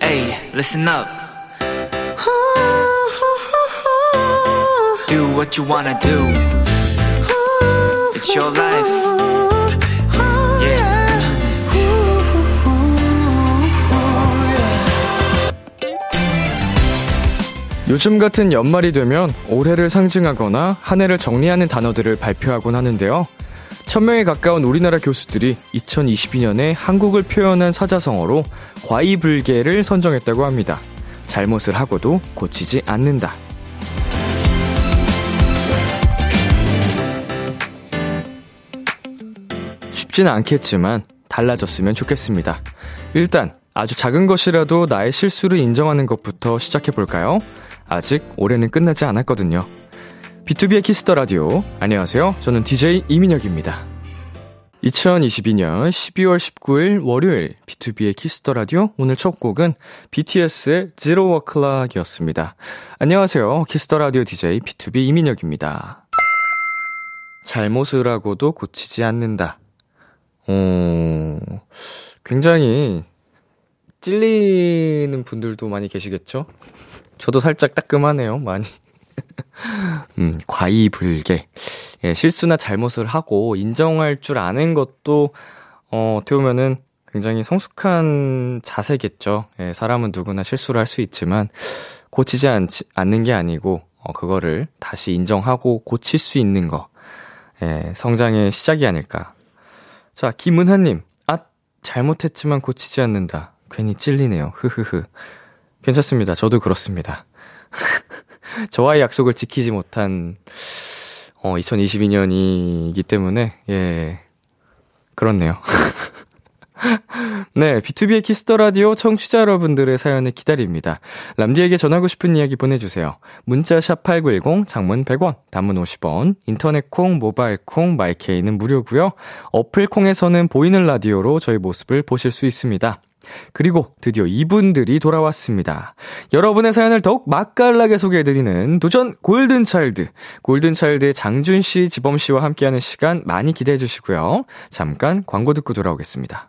Hey, listen up. Do what you wanna do. It's your life. Yeah. 요즘 같은 연말이 되면 올해를 상징하거나 한 해를 정리하는 단어들을 발표하곤 하는데요. 천명에 가까운 우리나라 교수들이 2022년에 한국을 표현한 사자성어로 과이불개를 선정했다고 합니다. 잘못을 하고도 고치지 않는다. 쉽지는 않겠지만 달라졌으면 좋겠습니다. 일단 아주 작은 것이라도 나의 실수를 인정하는 것부터 시작해 볼까요? 아직 올해는 끝나지 않았거든요. B2B의 키스터 라디오. 안녕하세요. 저는 DJ 이민혁입니다. 2022년 12월 19일 월요일 B2B의 키스터 라디오. 오늘 첫 곡은 BTS의 Zero O'Clock이었습니다. 안녕하세요. 키스터 라디오 DJ B2B 이민혁입니다. 잘못을 하고도 고치지 않는다. 어, 굉장히 찔리는 분들도 많이 계시겠죠? 저도 살짝 따끔하네요, 많이. 음, 과이불개. 예, 실수나 잘못을 하고 인정할 줄 아는 것도, 어, 어떻게 보면은 굉장히 성숙한 자세겠죠. 예, 사람은 누구나 실수를 할 수 있지만, 고치지 않, 않는 게 아니고, 어, 그거를 다시 인정하고 고칠 수 있는 거. 예, 성장의 시작이 아닐까. 자, 김은하님. 아, 잘못했지만 고치지 않는다. 괜히 찔리네요. 흐흐흐. 괜찮습니다. 저도 그렇습니다. 저와의 약속을 지키지 못한, 어, 2022년이기 때문에, 예. 그렇네요. 네, B2B의 키스터 라디오 청취자 여러분들의 사연을 기다립니다. 람디에게 전하고 싶은 이야기 보내주세요. 문자 샵 #8910 장문 100원, 단문 50원, 인터넷 콩, 모바일 콩, My K는 무료고요. 어플 콩에서는 보이는 라디오로 저희 모습을 보실 수 있습니다. 그리고 드디어 이분들이 돌아왔습니다. 여러분의 사연을 더욱 맛깔나게 소개해드리는 도전 골든차일드. 골든차일드의 장준씨, 지범씨와 함께하는 시간 많이 기대해주시고요. 잠깐 광고 듣고 돌아오겠습니다.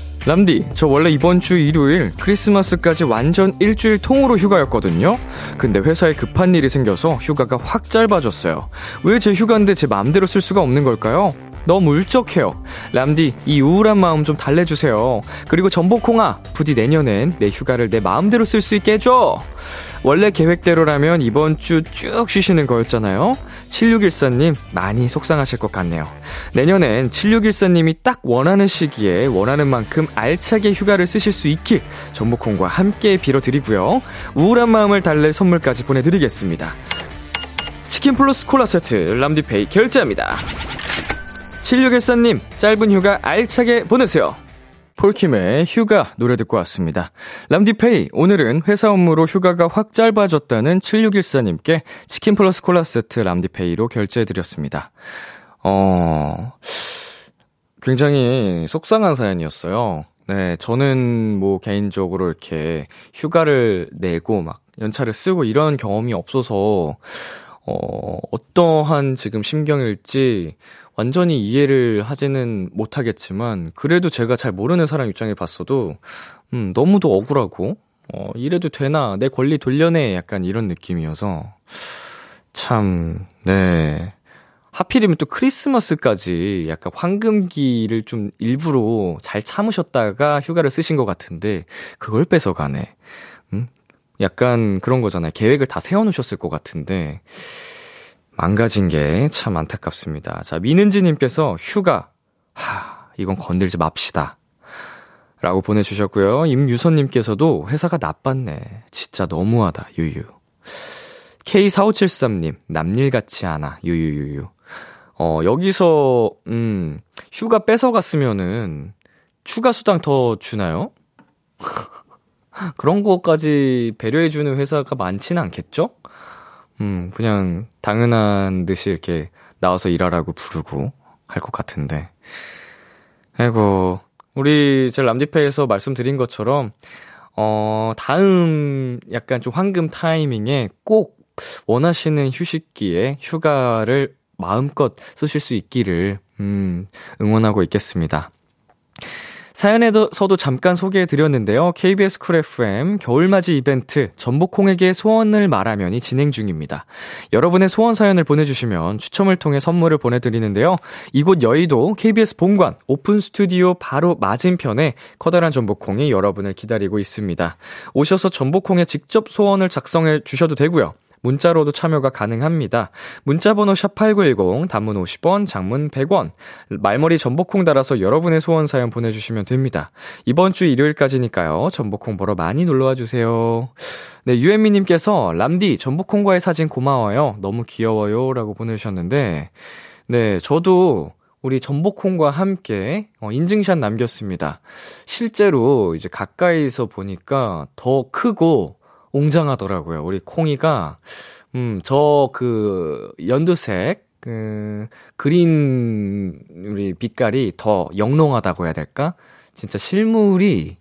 람디, 저 원래 이번 주 일요일 크리스마스까지 완전 일주일 통으로 휴가였거든요? 근데 회사에 급한 일이 생겨서 휴가가 확 짧아졌어요. 왜 제 휴가인데 제 마음대로 쓸 수가 없는 걸까요? 너무 울적해요. 람디, 이 우울한 마음 좀 달래주세요. 그리고 전복콩아, 부디 내년엔 내 휴가를 내 마음대로 쓸 수 있게 해줘! 원래 계획대로라면 이번 주 쭉 쉬시는 거였잖아요? 7614님, 많이 속상하실 것 같네요. 내년엔 7614님이 딱 원하는 시기에 원하는 만큼 알차게 휴가를 쓰실 수 있길 전복콩과 함께 빌어드리고요. 우울한 마음을 달랠 선물까지 보내드리겠습니다. 치킨 플러스 콜라 세트 람디페이 결제합니다. 7614님, 짧은 휴가 알차게 보내세요. 폴킴의 휴가 노래 듣고 왔습니다. 람디페이, 오늘은 회사 업무로 휴가가 확 짧아졌다는 7614님께 치킨 플러스 콜라 세트 람디페이로 결제해드렸습니다. 어, 굉장히 속상한 사연이었어요. 네, 저는 뭐 개인적으로 이렇게 휴가를 내고 막 연차를 쓰고 이런 경험이 없어서, 어, 어떠한 지금 심경일지 완전히 이해를 하지는 못하겠지만, 그래도 제가 잘 모르는 사람 입장에 봤어도, 음, 너무도 억울하고, 어, 이래도 되나, 내 권리 돌려내, 약간 이런 느낌이어서, 참, 네. 하필이면 또 크리스마스까지 약간 황금기를 좀 일부러 잘 참으셨다가 휴가를 쓰신 것 같은데, 그걸 뺏어가네. 음? 약간 그런 거잖아요. 계획을 다 세워놓으셨을 것 같은데, 망가진 게 참 안타깝습니다. 자, 미는지님께서 휴가, 하, 이건 건들지 맙시다. 라고 보내주셨고요. 임유선님께서도 회사가 나빴네. 진짜 너무하다. 유유. K4573님, 남일 같지 않아. 유유유유. 어, 여기서, 음, 휴가 뺏어갔으면은, 추가 수당 더 주나요? 그런 거까지 배려해주는 회사가 많지는 않겠죠? 음, 그냥 당연한 듯이 이렇게 나와서 일하라고 부르고 할 것 같은데. 아이고, 우리 제 람디페에서 말씀드린 것처럼, 어, 다음 약간 좀 황금 타이밍에 꼭 원하시는 휴식기에 휴가를 마음껏 쓰실 수 있기를, 음, 응원하고 있겠습니다. 사연에서도 잠깐 소개해 드렸는데요. KBS Cool FM 겨울맞이 이벤트 점보콩에게 소원을 말하면이 진행 중입니다. 여러분의 소원 사연을 보내주시면 추첨을 통해 선물을 보내드리는데요. 이곳 여의도 KBS 본관 오픈 스튜디오 바로 맞은편에 커다란 점보콩이 여러분을 기다리고 있습니다. 오셔서 점보콩에 직접 소원을 작성해 주셔도 되고요. 문자로도 참여가 가능합니다. 문자번호 샵8910, 단문 50원, 장문 100원, 말머리 전복콩 달아서 여러분의 소원 사연 보내주시면 됩니다. 이번 주 일요일까지니까요. 전복콩 보러 많이 놀러와 주세요. 네, 유현미님께서, 람디, 전복콩과의 사진 고마워요. 너무 귀여워요. 라고 보내주셨는데, 네, 저도 우리 전복콩과 함께 어, 인증샷 남겼습니다. 실제로 이제 가까이서 보니까 더 크고 웅장하더라고요. 우리 콩이가, 음, 저 그 연두색, 그, 그린, 우리 빛깔이 더 영롱하다고 해야 될까? 진짜 실물이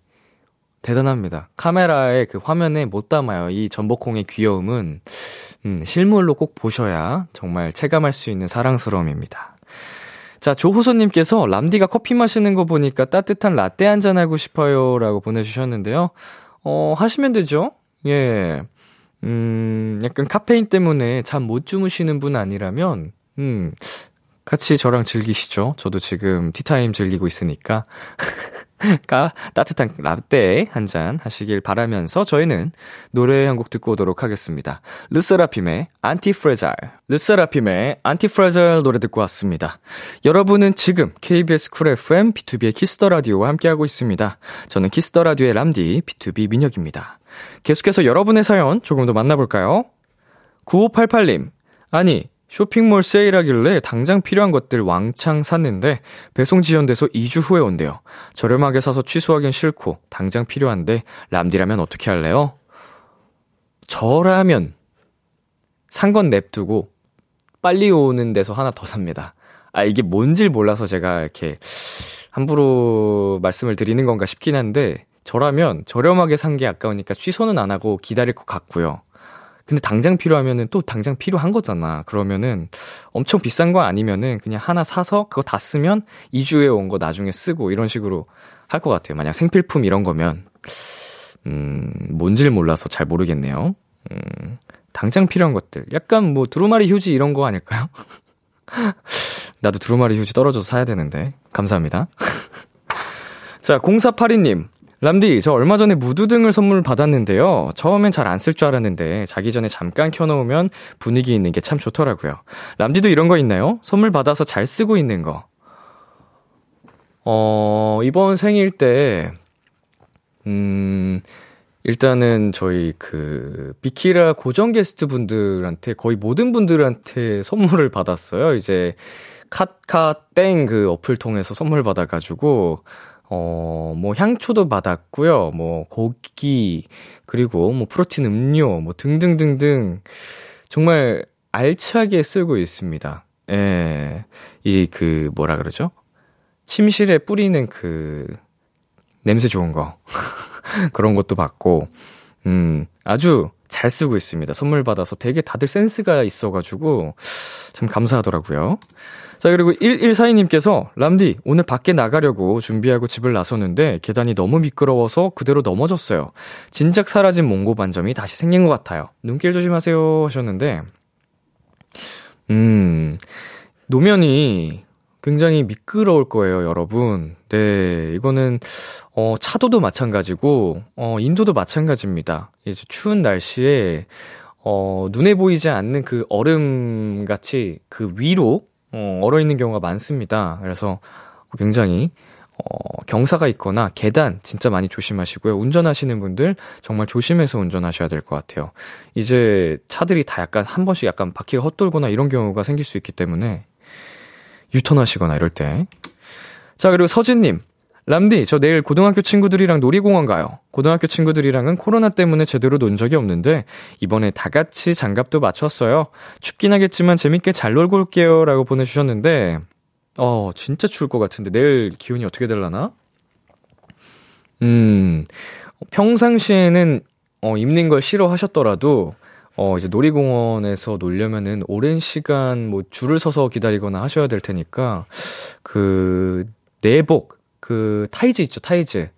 대단합니다. 카메라에 그 화면에 못 담아요. 이 전복콩의 귀여움은, 음, 실물로 꼭 보셔야 정말 체감할 수 있는 사랑스러움입니다. 자, 조호소님께서 람디가 커피 마시는 거 보니까 따뜻한 라떼 한잔 하고 싶어요. 라고 보내주셨는데요. 어, 하시면 되죠? 예. 음, 약간 카페인 때문에 잠 못 주무시는 분 아니라면, 음, 같이 저랑 즐기시죠. 저도 지금 티타임 즐기고 있으니까. 까 따뜻한 라떼 한 잔 하시길 바라면서 저희는 노래 한 곡 듣고 오도록 하겠습니다. 르세라핌의 ANTIFRAGILE. 르세라핌의 ANTIFRAGILE 노래 듣고 왔습니다. 여러분은 지금 KBS 쿨 FM B2B의 키스터 라디오와 함께하고 있습니다. 저는 키스 더 라디오의 람디 B2B 민혁입니다. 계속해서 여러분의 사연 조금 더 만나볼까요? 9588님. 아니, 쇼핑몰 세일하길래 당장 필요한 것들 왕창 샀는데 배송 지연돼서 2주 후에 온대요. 저렴하게 사서 취소하긴 싫고 당장 필요한데 람디라면 어떻게 할래요? 저라면 산 건 냅두고 빨리 오는 데서 하나 더 삽니다. 아 이게 뭔지 몰라서 제가 이렇게 함부로 말씀을 드리는 건가 싶긴 한데 저라면 저렴하게 산 게 아까우니까 취소는 안 하고 기다릴 것 같고요. 근데 당장 필요하면은 또 당장 필요한 거잖아. 그러면은 엄청 비싼 거 아니면은 그냥 하나 사서 그거 다 쓰면 2주에 온 거 나중에 쓰고 이런 식으로 할 것 같아요. 만약 생필품 이런 거면. 음, 뭔지를 몰라서 잘 모르겠네요. 음, 당장 필요한 것들. 약간 뭐 두루마리 휴지 이런 거 아닐까요? 나도 두루마리 휴지 떨어져서 사야 되는데. 감사합니다. 자, 0482님. 람디, 저 얼마 전에 무드등을 선물 받았는데요. 처음엔 잘 안 쓸 줄 알았는데 자기 전에 잠깐 켜놓으면 분위기 있는 게 참 좋더라고요. 람디도 이런 거 있나요? 선물 받아서 잘 쓰고 있는 거. 어, 이번 생일 때, 음, 일단은 저희 그 비키라 고정 게스트 분들한테 거의 모든 분들한테 선물을 받았어요. 이제 카카땡 그 어플 통해서 선물 받아가지고 어, 뭐 향초도 받았고요. 뭐 고기 그리고 뭐 프로틴 음료 뭐 등등등등 정말 알차게 쓰고 있습니다. 예. 이 그 뭐라 그러죠? 침실에 뿌리는 그 냄새 좋은 거. 그런 것도 받고 음, 아주 잘 쓰고 있습니다. 선물 받아서 되게 다들 센스가 있어가지고 참 감사하더라고요. 자, 그리고 1142님께서, 람디, 오늘 밖에 나가려고 준비하고 집을 나섰는데 계단이 너무 미끄러워서 그대로 넘어졌어요. 진작 사라진 몽고 반점이 다시 생긴 것 같아요. 눈길 조심하세요. 하셨는데, 음, 노면이 굉장히 미끄러울 거예요, 여러분. 네, 이거는, 어, 차도도 마찬가지고, 어, 인도도 마찬가지입니다. 이제 추운 날씨에, 어, 눈에 보이지 않는 그 얼음 같이 그 위로, 어, 얼어 있는 경우가 많습니다. 그래서 굉장히, 어, 경사가 있거나 계단 진짜 많이 조심하시고요. 운전하시는 분들 정말 조심해서 운전하셔야 될 것 같아요. 이제 차들이 다 약간 한 번씩 약간 바퀴가 헛돌거나 이런 경우가 생길 수 있기 때문에 유턴하시거나 이럴 때. 자, 그리고 서진님. 람디, 저 내일 고등학교 친구들이랑 놀이공원 가요. 고등학교 친구들이랑은 코로나 때문에 제대로 논 적이 없는데, 이번에 다 같이 장갑도 맞췄어요. 춥긴 하겠지만 재밌게 잘 놀고 올게요. 라고 보내주셨는데, 어, 진짜 추울 것 같은데, 내일 기온이 어떻게 될라나? 음, 평상시에는, 어, 입는 걸 싫어하셨더라도, 어, 이제 놀이공원에서 놀려면은 오랜 시간 뭐 줄을 서서 기다리거나 하셔야 될 테니까, 그, 내복, 그, 타이즈 있죠, 타이즈.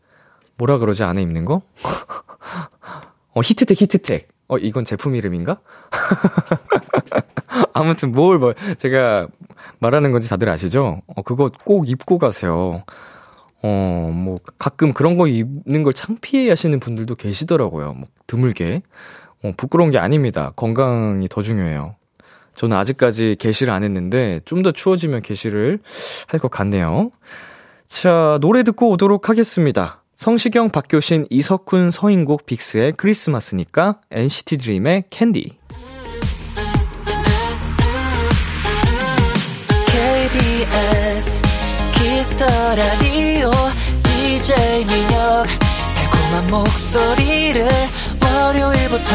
뭐라 그러지, 안에 입는 거? 어, 히트텍, 히트텍. 어, 이건 제품 이름인가? 아무튼 뭘, 뭐, 제가 말하는 건지 다들 아시죠? 어, 그거 꼭 입고 가세요. 어, 뭐, 가끔 그런 거 입는 걸 창피해 하시는 분들도 계시더라고요. 뭐, 드물게. 어, 부끄러운 게 아닙니다. 건강이 더 중요해요. 저는 아직까지 개시를 안 했는데 좀 더 추워지면 개시를 할 것 같네요. 자, 노래 듣고 오도록 하겠습니다. 성시경, 박효신, 이석훈, 서인국, 빅스의 크리스마스니까 NCT 드림의 캔디. KBS 키스터 라디오 DJ 민혁 달콤한 목소리를 월요일부터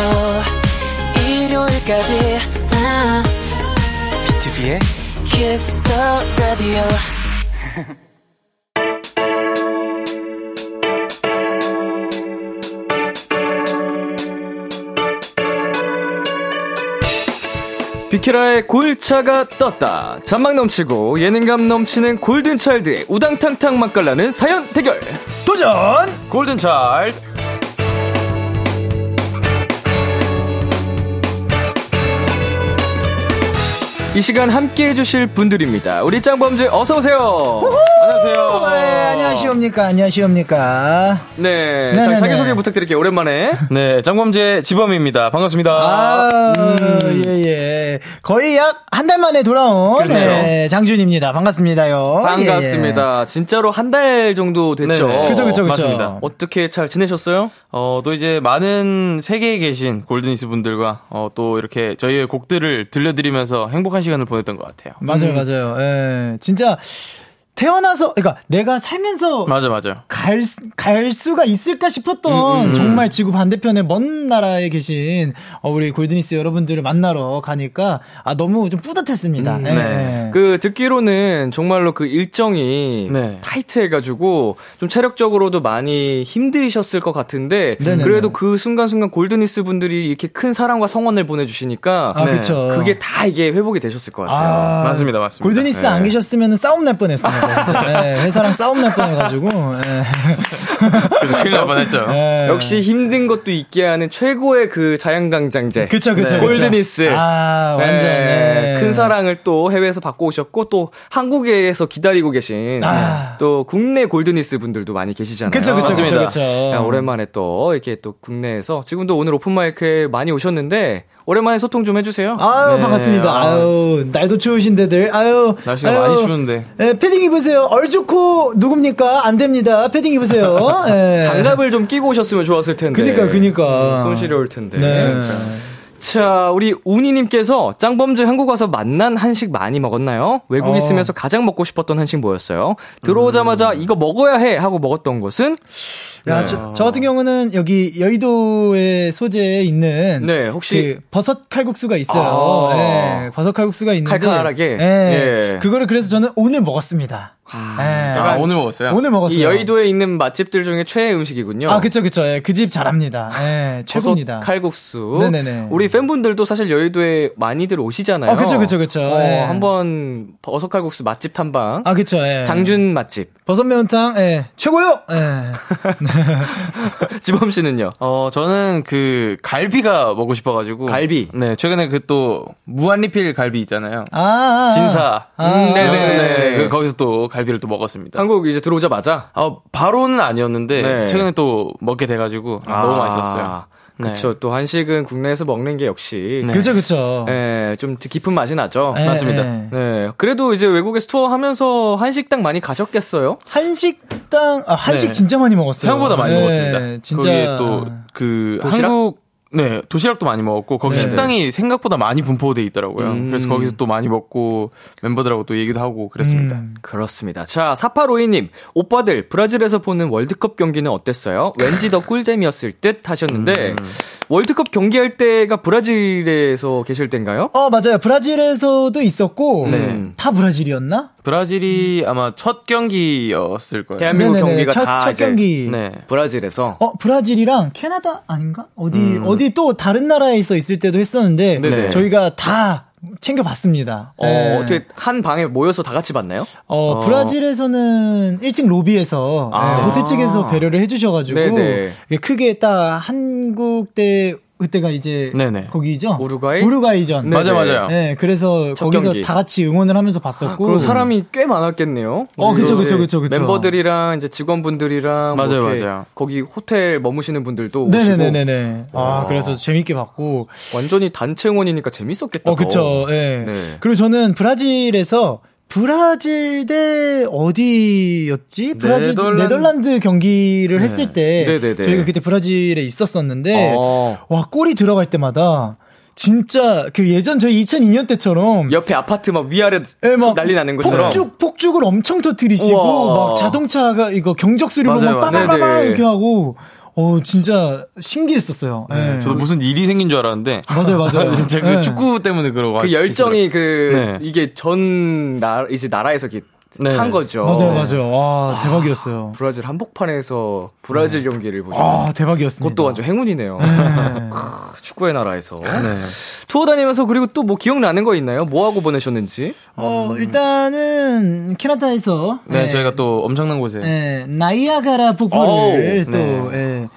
일요일까지 아, 비투비의 키스터 라디오 비키라의 골차가 떴다. 잔망 넘치고 예능감 넘치는 골든차일드의 우당탕탕 맛깔나는 사연 대결. 도전! 골든차일드. 이 시간 함께 해주실 분들입니다. 우리 짱범죄 어서오세요. 안녕하세요. 네, 안녕하시옵니까. 안녕하시옵니까. 네. 네네네. 자, 자기소개 부탁드릴게요. 오랜만에. 네, 짱범죄 지범입니다. 반갑습니다. 아, 예, 예. 거의 약 한 달 만에 돌아온 그렇죠. 네, 장준입니다. 반갑습니다요. 반갑습니다. 진짜로 한 달 정도 됐죠. 그쵸, 그쵸. 맞습니다. 어떻게 잘 지내셨어요? 어, 또 이제 많은 세계에 계신 골든이스 분들과 어, 또 이렇게 저희의 곡들을 들려드리면서 행복한 시간을 보냈던 것 같아요. 예. 맞아요, 맞아요. 예. 진짜 태어나서, 그러니까 내가 살면서 맞아, 맞아. 갈, 수- 갈 수가 있을까 싶었던 정말 지구 반대편의 먼 나라에 계신 어, 우리 골드니스 여러분들을 만나러 가니까 아, 너무 좀 뿌듯했습니다. 예. 네. 그 듣기로는 정말로 그 일정이 네. 타이트해가지고 좀 체력적으로도 많이 힘드셨을 것 같은데 네네네. 그래도 그 순간순간 골드니스 분들이 이렇게 큰 사랑과 성원을 보내주시니까 아, 네. 그쵸. 그게 다 이게 회복이 되셨을 것 같아요. 아, 맞습니다, 맞습니다. 골드니스 네. 안 계셨으면 싸움 날 뻔했습니 예, 회사랑 싸움 날 뻔해가지고. 예. 그래서 큰일 날 뻔했죠. 예. 역시 힘든 것도 있게 하는 최고의 그 자양강장제. 그쵸, 그쵸, 네. 그쵸. 골드니스. 아, 완전. 네. 네. 큰 사랑을 또 해외에서 받고 오셨고 또 한국에서 기다리고 계신 아. 또 국내 골드니스 분들도 많이 계시잖아요. 그쵸, 그쵸, 그쵸, 맞습니다. 그쵸. 야, 오랜만에 또 이렇게 또 국내에서 지금도 오늘 오픈마이크에 많이 오셨는데 오랜만에 소통 좀 해주세요. 아유, 네, 반갑습니다. 아. 아유, 날도 추우신데들. 아유. 날씨가 아유. 많이 추운데. 예, 패딩 입으세요. 얼죽고 누굽니까? 안 됩니다. 패딩 입으세요. 예. 장갑을 좀 끼고 오셨으면 좋았을 텐데. 그니까, 그니까. 음, 손 시려울 텐데. 네. 자, 우리 우니님께서 짱범죄 한국 와서 만난 한식 많이 먹었나요? 외국 어. 있으면서 가장 먹고 싶었던 한식 뭐였어요? 들어오자마자 이거 먹어야 해 하고 먹었던 것은? 야, 저, 저 같은 경우는 여기 여의도에 소재에 있는 네, 혹시- 그 버섯 칼국수가 있어요. 아. 예, 버섯 칼국수가 있는데 칼칼하게? 예, 예. 그거를 그래서 저는 오늘 먹었습니다. 네. 아, 오늘 먹었어요? 오늘 먹었어요. 이 여의도에 있는 맛집들 중에 최애 음식이군요. 아, 그쵸, 그쵸. 예, 그집 잘합니다. 예, 최고입니다. 칼국수. 네네네. 우리 팬분들도 사실 여의도에 많이들 오시잖아요. 아, 그쵸, 그쵸, 그쵸. 어, 예. 한번 버섯 칼국수 맛집 탐방. 아, 그쵸, 예. 장준 맛집. 버섯 매운탕, 예, 최고요! 예. 지범 씨는요? 어, 저는 그 갈비가 먹고 싶어가지고. 갈비? 네, 최근에 그 또 무한리필 갈비 있잖아요. 아, 아, 아. 진사. 아, 음, 네네 네. 네, 그 거기서 또 갈비를 또 먹었습니다. 한국 이제 들어오자마자 어, 바로는 아니었는데 네. 최근에 또 먹게 돼가지고 너무 맛있었어요. 네. 그쵸. 또 한식은 국내에서 먹는 게 역시. 네. 그쵸, 그쵸. 예, 좀 깊은 맛이 나죠. 예, 맞습니다. 예. 네. 그래도 이제 외국에서 투어하면서 한식당 많이 가셨겠어요? 한식당, 아, 한식 네. 진짜 많이 먹었어요. 생각보다 많이 예, 먹었습니다. 진짜. 거기에 또그 도시락? 한국 네 도시락도 많이 먹었고 거기 네. 식당이 생각보다 많이 분포돼 있더라고요. 음. 그래서 거기서 또 많이 먹고 멤버들하고 또 얘기도 하고 그랬습니다. 음. 그렇습니다. 자, 4852님. 오빠들, 브라질에서 보는 월드컵 경기는 어땠어요? 왠지 더 꿀잼이었을 듯 하셨는데, 월드컵 경기할 때가 브라질에서 계실 때인가요? 어, 맞아요. 브라질에서도 있었고, 네. 다 브라질이었나? 브라질이 아마 첫 경기였을 거예요. 대한민국 네네네. 경기가 첫, 다 첫 경기. 네. 브라질에서. 어, 브라질이랑 캐나다 아닌가? 어디, 음. 어디 또 다른 나라에 있어 있을 때도 했었는데, 네네. 저희가 다 챙겨봤습니다. 어, 네. 어떻게 한 방에 모여서 다 같이 봤나요? 어, 브라질에서는 1층 로비에서 아. 네, 호텔 측에서 배려를 해주셔가지고 네네. 크게 딱 한국 때 그때가 이제 네네. 거기죠. 우루과이? 우루과이전. 네. 맞아 맞아요. 네, 그래서 첫 거기서 경기. 다 같이 응원을 하면서 봤었고. 그럼 사람이 꽤 많았겠네요. 어, 그쵸, 그쵸, 그쵸, 그쵸. 멤버들이랑 이제 직원분들이랑 뭐 맞아요, 이렇게 맞아요. 거기 호텔 머무시는 분들도 오시고 네네네네네. 아, 그래서 재밌게 봤고. 완전히 단체 응원이니까 재밌었겠다. 어, 그쵸. 더. 예. 네. 그리고 저는 브라질에서 브라질 대 어디였지? 브라질 네덜란드- 네덜란드 경기를 했을 때 네네네. 저희가 그때 브라질에 있었었는데 어. 와 골이 들어갈 때마다 진짜 그 예전 저희 2002년 때처럼 옆에 아파트 막 위아래 예, 막 난리 나는 것처럼. 폭죽 폭죽을 엄청 터뜨리시고 우와. 막 자동차가 이거 경적 소리 보면 맞아요, 막. 빠바바바 네네. 이렇게 하고 어 진짜 신기했었어요. 예. 저도 무슨 일이 생긴 줄 알았는데 맞아요, 맞아요. 진짜 그 네. 축구 때문에 그러고 그 열정이 그 네. 이게 전 나, 이제 나라에서 이렇게 네. 한 거죠. 맞아요, 맞아요. 와 대박이었어요. 브라질 한복판에서 브라질 경기를 보죠. 아 대박이었습니다. 그것도 완전 행운이네요. 네. 크, 축구의 나라에서. 네. 투어 다니면서 그리고 또 뭐 기억나는 거 있나요? 뭐 하고 보내셨는지? 어, 일단은 캐나다에서 네, 예, 저희가 또 엄청난 곳에 예, 나이아가라 폭포를 또 네. 예,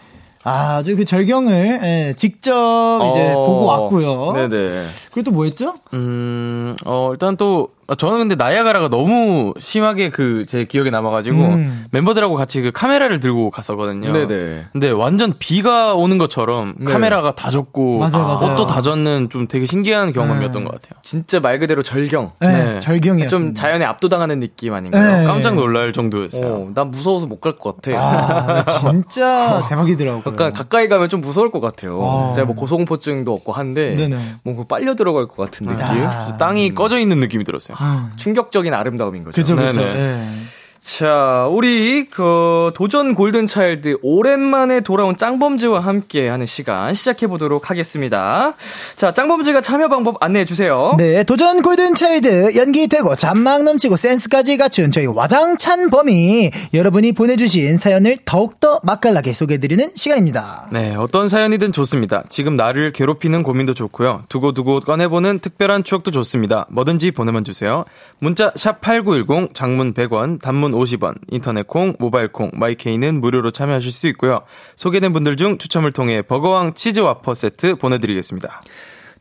아주 그 절경을 예, 직접 이제 어, 보고 왔고요. 네네. 그리고 또 뭐 했죠? 음, 어, 일단 또, 아, 저는 근데 나이아가라가 너무 심하게 그 제 기억에 남아가지고 음. 멤버들하고 같이 그 카메라를 들고 갔었거든요. 네네. 근데 완전 비가 오는 것처럼 네. 카메라가 다 젖고 맞아요, 맞아요. 옷도 다 젖는 좀 되게 신기한 경험이었던 네. 것 같아요. 진짜 말 그대로 절경. 예, 네. 절경이었습니다. 좀 자연에 압도당하는 느낌 아닌가요? 네. 깜짝 놀랄 정도였어요. 어, 난 무서워서 못 갈 것 같아. 아, 진짜 대박이더라고요. 약간 가까이 가면 좀 무서울 것 같아요. 아. 제가 뭐 고소공포증도 없고 한데 네네. 뭔가 빨려 들어갈 것 같은 느낌. 아. 땅이 꺼져 있는 느낌이 들었어요. 음. 충격적인 아름다움인 거죠. 그죠, 그죠. 네네. 예. 자, 우리 그 도전 골든 차일드 오랜만에 돌아온 짱범즈와 함께 하는 시간 시작해 보도록 하겠습니다. 자, 짱범즈가 참여 방법 안내해 주세요. 네, 도전 골든 차일드 연기 되고 잔망 넘치고 센스까지 갖춘 저희 와장찬 범이 여러분이 보내 주신 사연을 더욱더 맛깔나게 소개해 드리는 시간입니다. 네, 어떤 사연이든 좋습니다. 지금 나를 괴롭히는 고민도 좋고요. 두고두고 꺼내 보는 특별한 추억도 좋습니다. 뭐든지 보내만 주세요. 문자 샵 8910, 장문 100원, 단문 50원, 인터넷 콩, 모바일 콩, 마이케이는 무료로 참여하실 수 있고요. 소개된 분들 중 추첨을 통해 버거왕 치즈 와퍼 세트 보내드리겠습니다.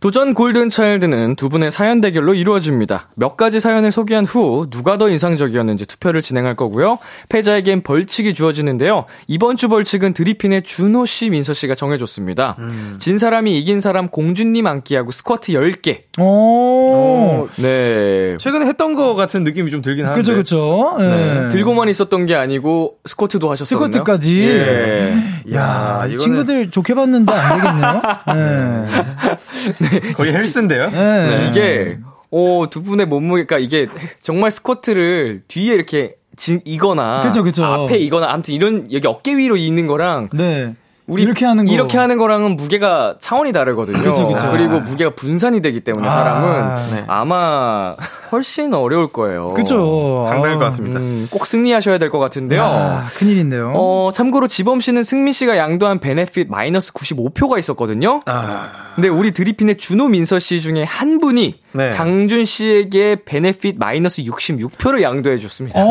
도전 골든 차일드는 두 분의 사연 대결로 이루어집니다. 몇 가지 사연을 소개한 후 누가 더 인상적이었는지 투표를 진행할 거고요. 패자에겐 벌칙이 주어지는데요. 이번 주 벌칙은 드리핀의 준호 씨, 민서 씨가 정해줬습니다. 진 사람이 이긴 사람 공주님 안기하고 스쿼트 10개. 오, 네. 최근에 했던 거 같은 느낌이 좀 들긴 하는데. 그죠, 그죠. 예. 네. 들고만 있었던 게 아니고 스쿼트도 하셨었나요? 스쿼트까지. 예. 야, 이 이거는- 친구들 좋게 봤는데 안 되겠네요. 예. 거의 헬스인데요? 예. 네. 이게 어, 두 분의 몸무게가 이게 정말 스쿼트를 뒤에 이렇게 지, 이거나 그쵸, 그쵸. 앞에 이거나 아무튼 이런 여기 어깨 위로 있는 거랑 네. 우리 이렇게 하는 거. 이렇게 하는 거랑은 무게가 차원이 다르거든요. 그쵸, 그쵸. 리고 무게가 분산이 되기 때문에 아, 사람은 네. 아마 훨씬 어려울 거예요. 그죠. 상당할 것 아, 같습니다. 음, 꼭 승리하셔야 될 것 같은데요. 야, 큰일인데요. 어, 참고로 지범 씨는 승민 씨가 양도한 베네핏 마이너스 95표가 있었거든요. 아, 근데 우리 드리핀의 준호 민서 씨 중에 한 분이 네. 장준 씨에게 베네핏 마이너스 66표를 양도해 줬습니다. 어,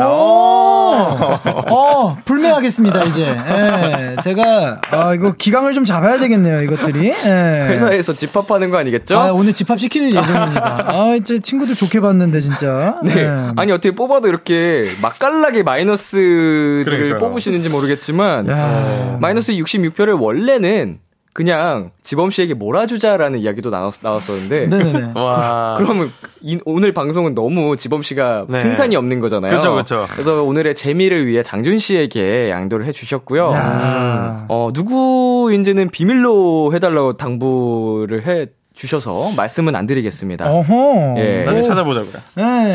어, 불매하겠습니다, 이제. 예, 제가, 아, 이거 기강을 좀 잡아야 되겠네요, 이것들이. 예. 회사에서 집합하는 거 아니겠죠? 아, 오늘 집합시킬 예정입니다. 아, 이제 친구들 좋게 봤는데, 진짜. 네. 예. 아니, 어떻게 뽑아도 이렇게 맛깔나게 마이너스들을 그러니까요. 뽑으시는지 모르겠지만, 야. 마이너스 66표를 원래는 그냥 지범 씨에게 몰아주자라는 이야기도 나왔, 나왔었는데, 네네네. 와. 그러면 이- 오늘 방송은 너무 지범 씨가 네. 승산이 없는 거잖아요. 그쵸. 그래서 오늘의 재미를 위해 장준 씨에게 양도를 해주셨고요. 야. 어, 누구인지는 비밀로 해달라고 당부를 해 주셔서 말씀은 안 드리겠습니다. 어허. 예. 나중에 찾아보자고요. 예.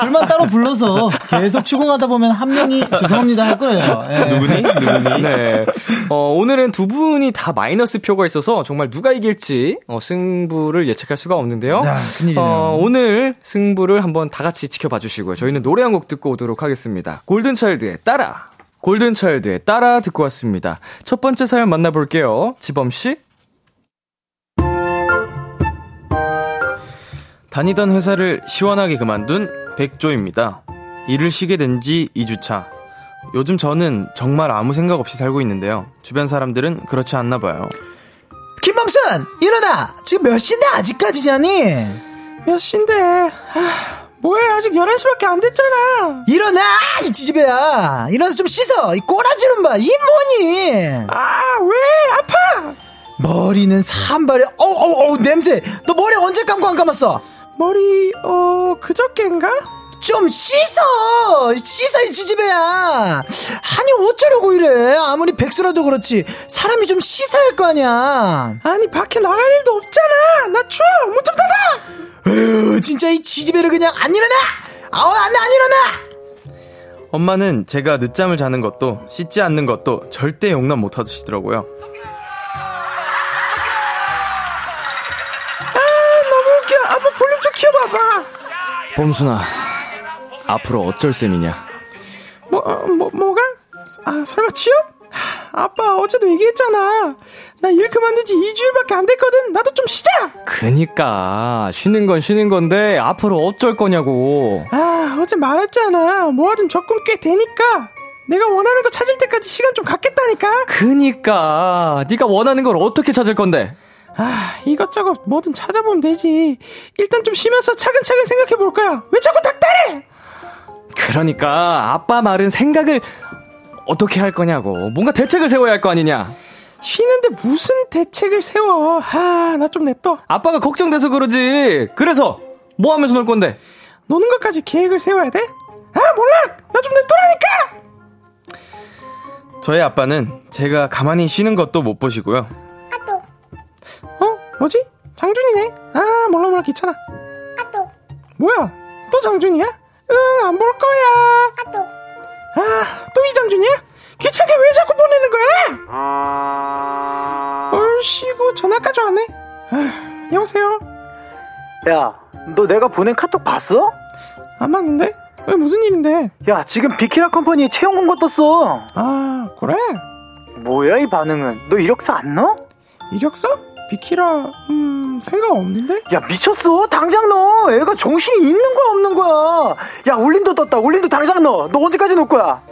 둘만 따로 불러서 계속 추궁하다 보면 한 명이 죄송합니다 할 거예요. 예. 누구니? 누구니? 네. 어, 오늘은 두 분이 다 마이너스 표가 있어서 정말 누가 이길지 어, 승부를 예측할 수가 없는데요. 야, 큰일이네요. 어, 오늘 승부를 한번 다 같이 지켜봐 주시고요. 저희는 노래 한 곡 듣고 오도록 하겠습니다. 골든차일드의 따라. 골든차일드의 따라 듣고 왔습니다. 첫 번째 사연 만나볼게요. 지범씨? 다니던 회사를 시원하게 그만둔 백조입니다. 일을 쉬게 된 지 2주차. 요즘 저는 정말 아무 생각 없이 살고 있는데요. 주변 사람들은 그렇지 않나 봐요. 김범선 일어나. 지금 몇 시인데 아직까지 자니? 몇 시인데? 아, 뭐해 아직 11시밖에 안 됐잖아. 일어나 이 지지배야. 일어나서 좀 씻어. 이 꼬라지 좀 봐. 이 뭐니? 아 왜? 아파! 머리는 산발에 어어어 냄새. 너 머리 언제 감고 안 감았어? 머리 어 그저께인가? 좀 씻어! 씻어, 이 지지배야! 아니, 어쩌려고 이래? 아무리 백수라도 그렇지. 사람이 좀 씻어야 할 거 아니야. 아니 밖에 나갈 일도 없잖아. 나 추워. 문 좀 닫아. 으, 진짜 이 지지배를 그냥 안 일어나! 아우, 안, 안 일어나! 엄마는 제가 늦잠을 자는 것도 씻지 않는 것도 절대 용납 못 하시더라고요. 봐봐. 범순아, 앞으로 어쩔 셈이냐? 뭐, 어, 뭐, 뭐가? 아, 설마 취업? 하, 아빠, 어제도 얘기했잖아. 나 일 그만둔 지 2주일밖에 안 됐거든. 나도 좀 쉬자! 그니까, 쉬는 건 쉬는 건데, 앞으로 어쩔 거냐고. 아, 어제 말했잖아. 뭐하든 적금 꽤 되니까. 내가 원하는 거 찾을 때까지 시간 좀 갖겠다니까. 그니까, 네가 원하는 걸 어떻게 찾을 건데? 아, 이것저것 뭐든 찾아보면 되지. 일단 좀 쉬면서 차근차근 생각해 볼 거야. 왜 자꾸 닥달해? 그러니까, 아빠 말은 생각을 어떻게 할 거냐고. 뭔가 대책을 세워야 할 거 아니냐? 쉬는데 무슨 대책을 세워. 아, 나 좀 냅둬. 아빠가 걱정돼서 그러지. 그래서, 뭐 하면서 놀 건데? 노는 것까지 계획을 세워야 돼? 아, 몰라! 나 좀 냅둬라니까! 저희 아빠는 제가 가만히 쉬는 것도 못 보시고요. 어? 뭐지? 장준이네? 아, 몰라, 몰라, 귀찮아. 뭐야? 또 장준이야? 응, 안 볼 거야. 아, 또 이 장준이야? 귀찮게 왜 자꾸 보내는 거야? 얼씨구, 전화까지 왔네. 아, 여보세요? 야, 너 내가 보낸 카톡 봤어? 안 맞는데? 왜 무슨 일인데? 야, 지금 비키라 컴퍼니에 채용 공고 떴어. 아, 그래? 뭐야, 이 반응은? 너 이력서 안 넣어? 이력서? 비키라, 음, 생각 없는데? 야, 미쳤어? 당장 넣어! 애가 정신이 있는 거야, 없는 거야? 야, 올림도 떴다. 올림도 당장 넣어. 너 언제까지 놓을 거야?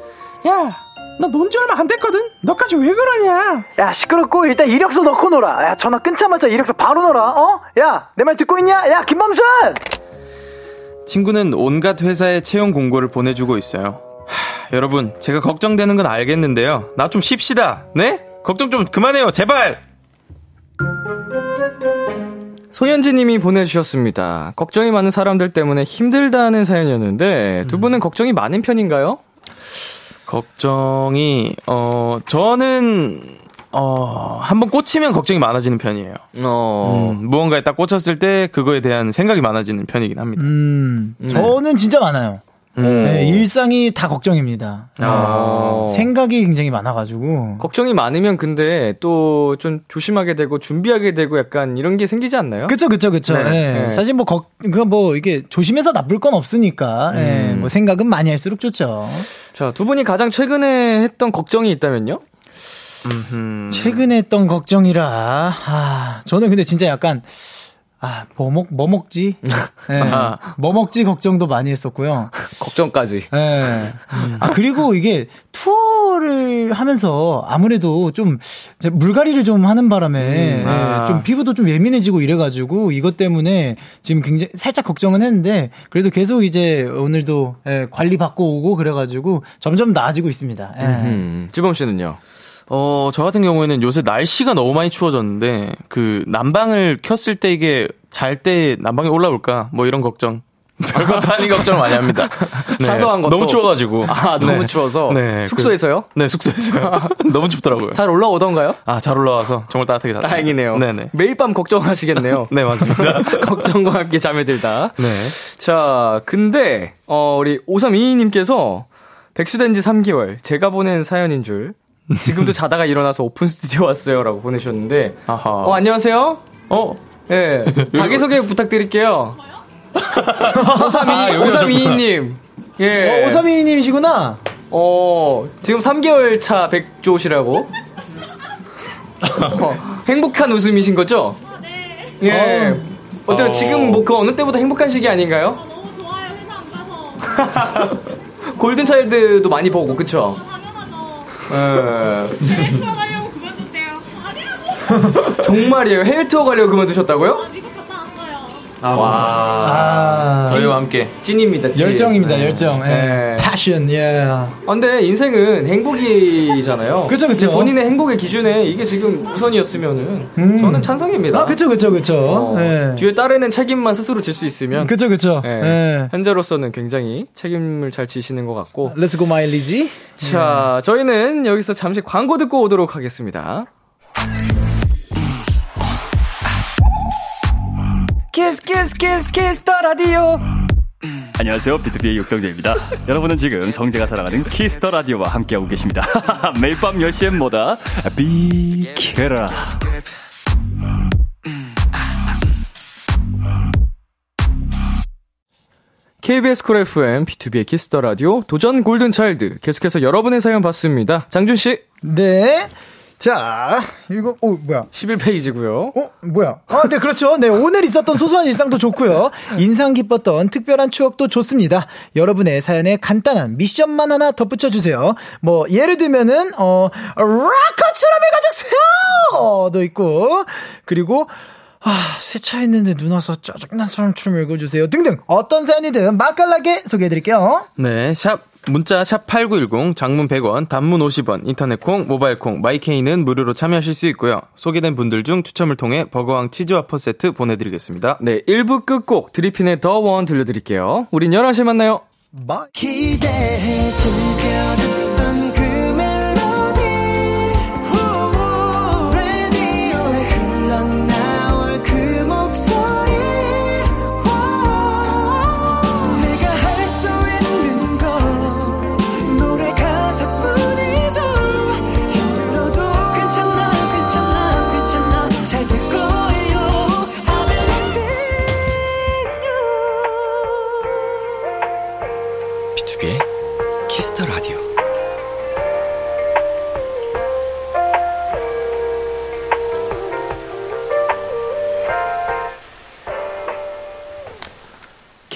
야, 나 논 지 얼마 안 됐거든? 너까지 왜 그러냐? 야, 시끄럽고 일단 이력서 넣고 놀아. 야, 전화 끊자마자 이력서 바로 넣어라. 어? 야, 내 말 듣고 있냐? 야, 김범순! 친구는 온갖 회사에 채용 공고를 보내주고 있어요. 하, 여러분, 제가 걱정되는 건 알겠는데요. 나 좀 쉽시다. 네? 걱정 좀 그만해요, 제발! 소현지 님이 보내주셨습니다. 걱정이 많은 사람들 때문에 힘들다는 사연이었는데, 두 분은 걱정이 많은 편인가요? 걱정이, 어, 저는, 어, 한번 꽂히면 걱정이 많아지는 편이에요. 어, 음, 무언가에 딱 꽂혔을 때 그거에 대한 생각이 많아지는 편이긴 합니다. 음, 저는 진짜 많아요. 네, 일상이 다 걱정입니다. 아. 생각이 굉장히 많아가지고. 걱정이 많으면 근데 또 좀 조심하게 되고 준비하게 되고 약간 이런 게 생기지 않나요? 그쵸, 그쵸, 그쵸. 네. 예. 네. 사실 뭐, 걱, 그뭐 이게 조심해서 나쁠 건 없으니까. 예, 뭐 생각은 많이 할수록 좋죠. 자, 두 분이 가장 최근에 했던 걱정이 있다면요? 최근에 했던 걱정이라, 아, 저는 근데 진짜 약간, 아, 뭐 먹, 뭐 먹지? 예, 뭐 먹지 걱정도 많이 했었고요. 걱정까지. 예. 아, 그리고 이게 투어를 하면서 아무래도 좀 물갈이를 좀 하는 바람에 아. 예, 좀 피부도 좀 예민해지고 이래가지고 이것 때문에 지금 굉장히 살짝 걱정은 했는데 그래도 계속 이제 오늘도 예, 관리 받고 오고 그래가지고 점점 나아지고 있습니다. 예. 음, 찌범 씨는요? 어, 저 같은 경우에는 요새 날씨가 너무 많이 추워졌는데, 그, 난방을 켰을 때 이게 잘 때 난방이 올라올까? 뭐 이런 걱정. 별것도 아닌 걱정을 많이 합니다. 네, 사소한 것도. 너무 추워가지고. 아, 너무 네. 추워서? 네. 숙소에서요? 그, 네, 숙소에서요. 너무 춥더라고요. 잘 올라오던가요? 아, 잘 올라와서 정말 따뜻하게 잤어요. 다행이네요. 네네. 매일 밤 걱정하시겠네요. 네, 맞습니다. 걱정과 함께 잠에 들다. 네. 자, 근데, 어, 우리 5322님께서 백수된 지 3개월, 제가 보낸 사연인 줄, 지금도 자다가 일어나서 오픈 스튜디오 왔어요. 라고 보내셨는데, 아하. 어, 안녕하세요? 어? 예. 자기 소개 부탁드릴게요. 532, 아, 여기 오셨구나. 5322 님. 예. 어, 오사미님이시구나. 어, 지금 3개월 차 백조시라고? 어, 행복한 웃음이신 거죠? 네. 예. 어. 때요 어. 지금 뭐 그 어느 때보다 행복한 시기 아닌가요? 너무 좋아요. 회사 안 가서. 골든차일드도 많이 보고, 그쵸? 예. 해외 투어 가려고 그만뒀대요. 아니라고. 정말이에요. 해외 투어 가려고 그만두셨다고요? 왔어요. 와. 아, 저희와 함께. 찐입니다, 찐. 열정입니다, 열정. 예. 네. 패션, 예. 아, 근데 인생은 행복이잖아요. 그쵸, 그쵸. 본인의 행복의 기준에 이게 지금 우선이었으면은 저는 찬성입니다. 아, 그쵸, 그쵸, 그쵸. 어, 예. 뒤에 따르는 책임만 스스로 질 수 있으면 그쵸, 그쵸. 예, 예. 현재로서는 굉장히 책임을 잘 지시는 것 같고 Let's go 마일리지. 자 저희는 여기서 잠시 광고 듣고 오도록 하겠습니다 키스 키스 키스 키스 더 라디오 안녕하세요. 비투비의 육성재입니다. 여러분은 지금 성재가 사랑하는 키스 더 라디오와 함께하고 계십니다. 매일 밤 10시엔 뭐다? 비키라. KBS 쿨 FM B2B의 키스 더 라디오 도전 골든 차일드 계속해서 여러분의 사연 받습니다 장준 씨 네. 자, 이거, 오, 뭐야. 11페이지고요 어, 뭐야? 아, 네, 그렇죠. 네, 오늘 있었던 소소한 일상도 좋고요. 인상 깊었던 특별한 추억도 좋습니다. 여러분의 사연에 간단한 미션만 하나 덧붙여 주세요. 뭐 예를 들면은 어 락커처럼 읽어주세요. 도 있고 그리고 아, 세차했는데 눈 와서 짜증난 사람처럼 읽어주세요. 등등. 어떤 사연이든 맛깔나게 소개해드릴게요. 네, 샵 문자 샵 8910 장문 100원, 단문 50원, 인터넷 콩, 모바일 콩, 마이케이는 무료로 참여하실 수 있고요. 소개된 분들 중 추첨을 통해 버거왕 치즈 와퍼 세트 보내 드리겠습니다. 네 1부 끝곡 드리핀의 더원 들려드릴게요 우린 11시에 만나요 마. 기대해 즐겨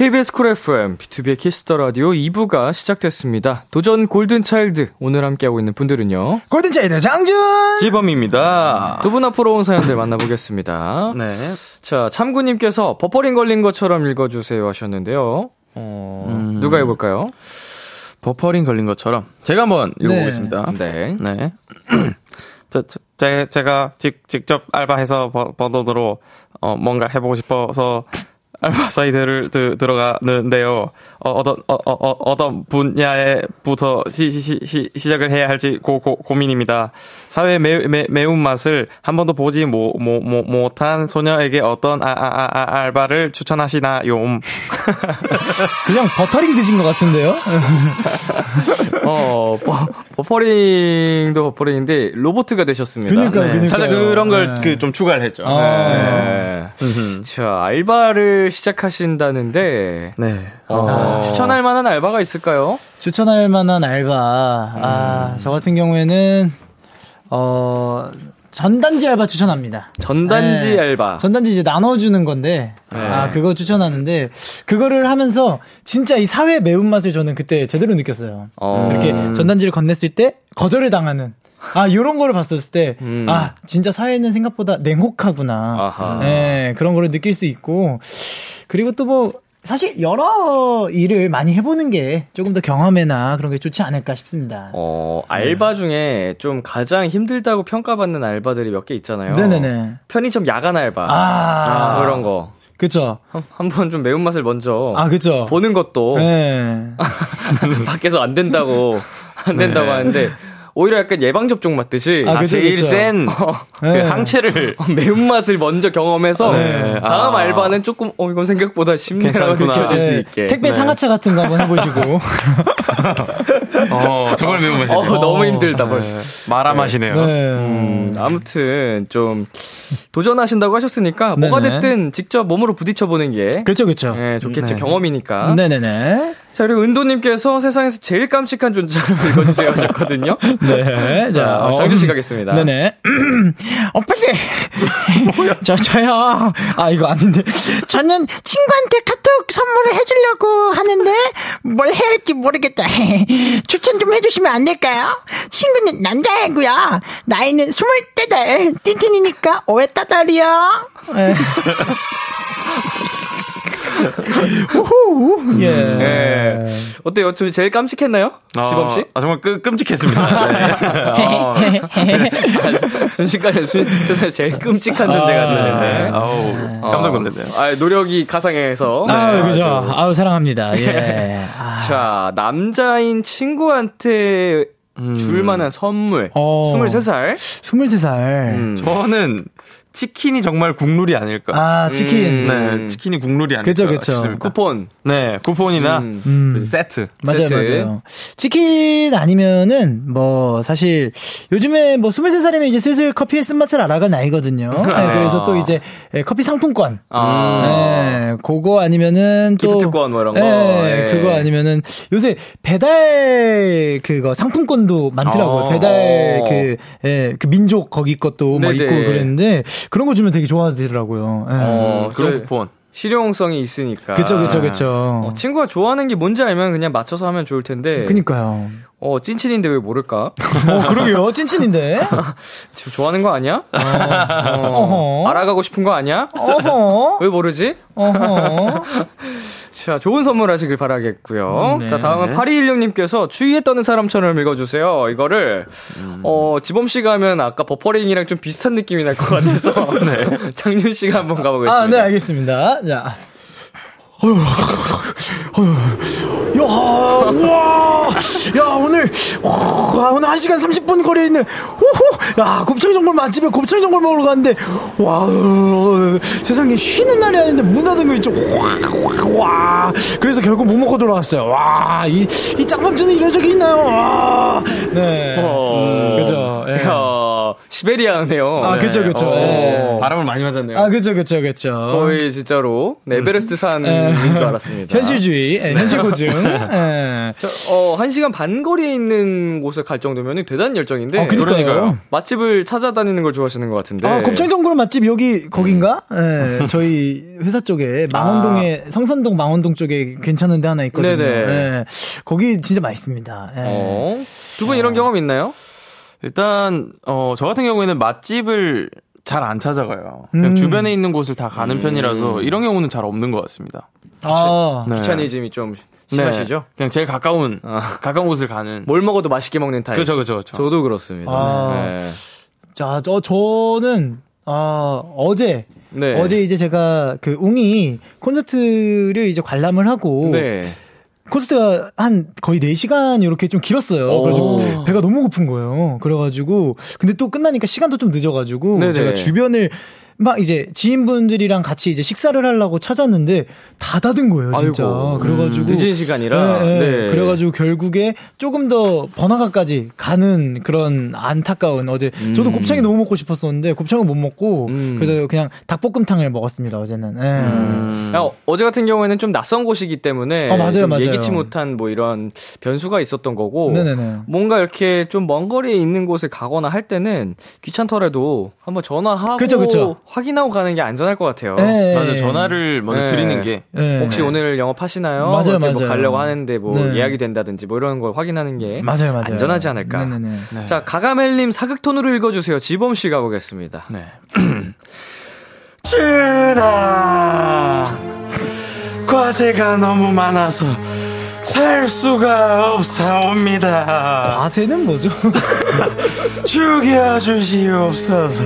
KBS 쿨 FM, 비투비의 키스 더 라디오 2부가 시작됐습니다. 도전 골든차일드, 오늘 함께하고 있는 분들은요. 골든차일드 장준. 지범입니다. 두 분 앞으로 온 사연들 만나보겠습니다. 네. 자, 참구님께서 버퍼링 걸린 것처럼 읽어주세요 하셨는데요. 어, 음. 누가 해볼까요? 버퍼링 걸린 것처럼 제가 한번 읽어보겠습니다. 네. 네. 저, 저, 제, 제가 직, 직접 알바해서 버, 버더드로 어, 뭔가 해보고 싶어서 알바 사이트를 드, 들어가는데요. 어, 어떤 어, 어, 어, 어떤 분야에부터 시, 시, 시, 시작을 해야 할지 고, 고, 고민입니다. 사회 매, 매, 매운맛을 한 번도 보지 모, 모, 모, 못한 소녀에게 어떤 아, 아, 아, 아, 알바를 추천하시나요? 그냥 버터링 드신 것 같은데요? 어, 버, 버퍼링도 버퍼링인데 로보트가 되셨습니다. 그니까요, 네. 그니까요. 살짝 그런 걸 네. 그좀 추가를 했죠. 네. 자, 알바를 시작하신다는데 네. 어, 추천할 만한 알바가 있을까요? 추천할 만한 알바. 아, 저 같은 경우에는, 어, 전단지 알바 추천합니다. 전단지 네. 알바. 전단지 이제 나눠주는 건데, 아, 그거 추천하는데, 그거를 하면서, 진짜 이 사회 매운맛을 저는 그때 제대로 느꼈어요. 어. 이렇게 전단지를 건넸을 때, 거절을 당하는. 아, 요런 거를 봤었을 때, 음. 아, 진짜 사회는 생각보다 냉혹하구나. 예, 그런 거를 느낄 수 있고, 그리고 또 뭐, 사실 여러 일을 많이 해보는 게 조금 더 경험에나 그런 게 좋지 않을까 싶습니다. 어, 알바 중에 좀 가장 힘들다고 평가받는 알바들이 몇 개 있잖아요. 네네네. 편의점 야간 알바. 아. 그런 거. 그쵸. 한번 좀 매운맛을 먼저 아, 그쵸. 보는 것도 네. 밖에서 안 된다고 안 된다고 네. 하는데 오히려 약간 예방 접종 맞듯이 아, 그쵸, 제일 그쵸. 센 그 네. 항체를 매운맛을 먼저 경험해서 네. 다음 아. 알바는 조금 어 이건 생각보다 쉽네라고. 느껴질 수 네. 있게. 택배 네. 상하차 같은 거 한번 해보시고. 어, 정말 매운맛이네. 어, 너무 힘들다 벌써. 마라 맛이네요. 네. 음, 아무튼 좀 도전하신다고 하셨으니까 뭐가 네네. 됐든 직접 몸으로 부딪혀 보는 게 그쵸, 그쵸. 예, 좋겠죠. 네. 경험이니까. 네네네. 자, 그리고 은도님께서 세상에서 제일 깜찍한 존재로 읽어주세요 하셨거든요. 네. 자, 어, 장준 씨 가겠습니다. 네네. 오빠들. 저, 저요. 아, 이거 아닌데. 저는 친구한테 카톡 선물을 해주려고 하는데, 뭘 해야 할지 모르겠다. 추천 좀 해주시면 안 될까요? 친구는 남자애고요. 나이는 스물 대달. 띵틴이니까 오해 따달이요. 예. 우후. 예. 예. 어때요? 좀 제일 깜찍했나요? 지범 씨? 아, 정말 끄, 끔찍했습니다. 네. 어, 순식간에 순, 세상에 제일 끔찍한 존재가 되는데. 아우, 깜짝 놀랐네요. 아, 노력이 가상해서. 아, 네, 그죠. 아주. 아우, 사랑합니다. 예. 아. 자, 남자인 친구한테 줄 만한 선물. 어. 23살. 23살. 음. 저는 치킨이 정말 국룰이 아닐까. 아, 치킨. 음. 네, 치킨이 국룰이 아닐까 그쵸, 그쵸. 싶습니다. 쿠폰. 네, 쿠폰이나 음. 음. 그 세트. 맞아요, 세트. 맞아요. 치킨 아니면은, 뭐, 사실, 요즘에 뭐, 23살이면 이제 슬슬 커피의 쓴맛을 알아갈 나이거든요. 네, 그래서 또 이제, 예, 커피 상품권. 아. 네, 그거 아니면은 또. 기프트권 뭐 이런 거. 네, 예. 그거 아니면은, 요새 배달, 그거 상품권도 많더라고요. 어. 배달, 그, 예, 그 민족 거기 것도 막 네네. 있고 그랬는데, 그런 거 주면 되게 좋아하더라고요. 예. 어, 그런 저- 쿠폰. 실용성이 있으니까. 그쵸, 그쵸, 그쵸. 어, 친구가 좋아하는 게 뭔지 알면 그냥 맞춰서 하면 좋을 텐데. 그니까요. 어, 찐친인데 왜 모를까? 어, 그러게요. 찐친인데. 저 좋아하는 거 아니야? 어, 어허. 알아가고 싶은 거 아니야? 어허. 왜 모르지? 어허. 자, 좋은 선물 하시길 바라겠고요. 네. 자, 다음은 8216님께서 추위에 떠는 사람처럼 읽어주세요. 이거를, 어, 지범씨가 하면 아까 버퍼링이랑 좀 비슷한 느낌이 날 것 같아서, 네. 장윤 씨가 한번 가보겠습니다. 아, 네, 알겠습니다. 자. 어휴, 어휴, 야, 우와, 야, 오늘, 와, 오늘 1시간 30분 거리에 있는, 호호, 야, 곱창 전골 맛집에 곱창 전골 먹으러 갔는데, 와, 어, 세상에 쉬는 날이 아닌데 문 닫은 거 있죠, 와, 와, 와. 그래서 결국 못 먹고 돌아왔어요. 와, 이, 이 짱밤주는 이런 적이 있나요? 와, 네. 어. 그죠, 예. 야, 시베리아네요. 아, 그쵸, 그쵸, 예. 바람을 많이 맞았네요. 아, 그쵸, 그쵸, 그쵸. 거의 진짜로, 네, 에베레스트 산인 줄 알았습니다. 현실주의, 예, 현실 고증. 예. 어, 한 시간 반 거리에 있는 곳에 갈 정도면 대단한 열정인데. 아, 그러니까요. 그러니까요. 맛집을 찾아다니는 걸 좋아하시는 것 같은데. 아, 곱창전골 맛집 여기 거긴가? 예, 저희 회사 쪽에 망원동에 성산동 망원동 쪽에 괜찮은 데 하나 있거든요. 아. 네네. 예, 거기 진짜 맛있습니다. 예. 어. 두분 이런 경험 있나요? 일단, 어, 저 같은 경우에는 맛집을 잘 안 찾아가요. 그냥 음. 주변에 있는 곳을 다 가는 편이라서 이런 경우는 잘 없는 것 같습니다. 아, 네. 귀차니즘이 좀 심하시죠? 네. 그냥 제일 가까운, 아. 가까운 곳을 가는. 뭘 먹어도 맛있게 먹는 타입. 그렇죠, 그렇죠, 그렇죠. 저도 그렇습니다. 아. 네. 자, 저 저는 아, 어제 네. 어제 이제 제가 그 웅이 콘서트를 이제 관람을 하고 네. 콘서트가 한 거의 4시간 이렇게 좀 길었어요. 그래가지고 배가 너무 고픈 거예요. 그래가지고 근데 또 끝나니까 시간도 좀 늦어가지고 네네. 제가 주변을 막 이제 지인분들이랑 같이 이제 식사를 하려고 찾았는데 다 닫은 거예요, 진짜. 아이고. 그래가지고 음, 늦은 시간이라. 네, 네. 네. 그래가지고 결국에 조금 더 번화가까지 가는 그런 안타까운 어제 저도 곱창이 너무 먹고 싶었었는데 곱창을 못 먹고 음. 그래서 그냥 닭볶음탕을 먹었습니다 어제는. 네. 야, 어제 같은 경우에는 좀 낯선 곳이기 때문에 아, 맞아요, 좀 맞아요. 예기치 못한 뭐 이런 변수가 있었던 거고 네네네. 뭔가 이렇게 좀 먼 거리에 있는 곳에 가거나 할 때는 귀찮더라도 한번 전화하고 그쵸, 그쵸. 확인하고 가는 게 안전할 것 같아요. 네. 맞아 전화를 먼저 네. 드리는 게 네. 혹시 오늘 영업하시나요? 맞아요, 뭐 맞아요. 가려고 하는데 뭐 네. 예약이 된다든지 뭐 이런 걸 확인하는 게 맞아요, 맞아요. 안전하지 않을까. 네네네. 자, 가가멜님 사극톤으로 읽어주세요. 지범 씨 가보겠습니다. 네. 준아 과제가 너무 많아서 살 수가 없사옵니다. 과세는 뭐죠? 죽여주시옵소서.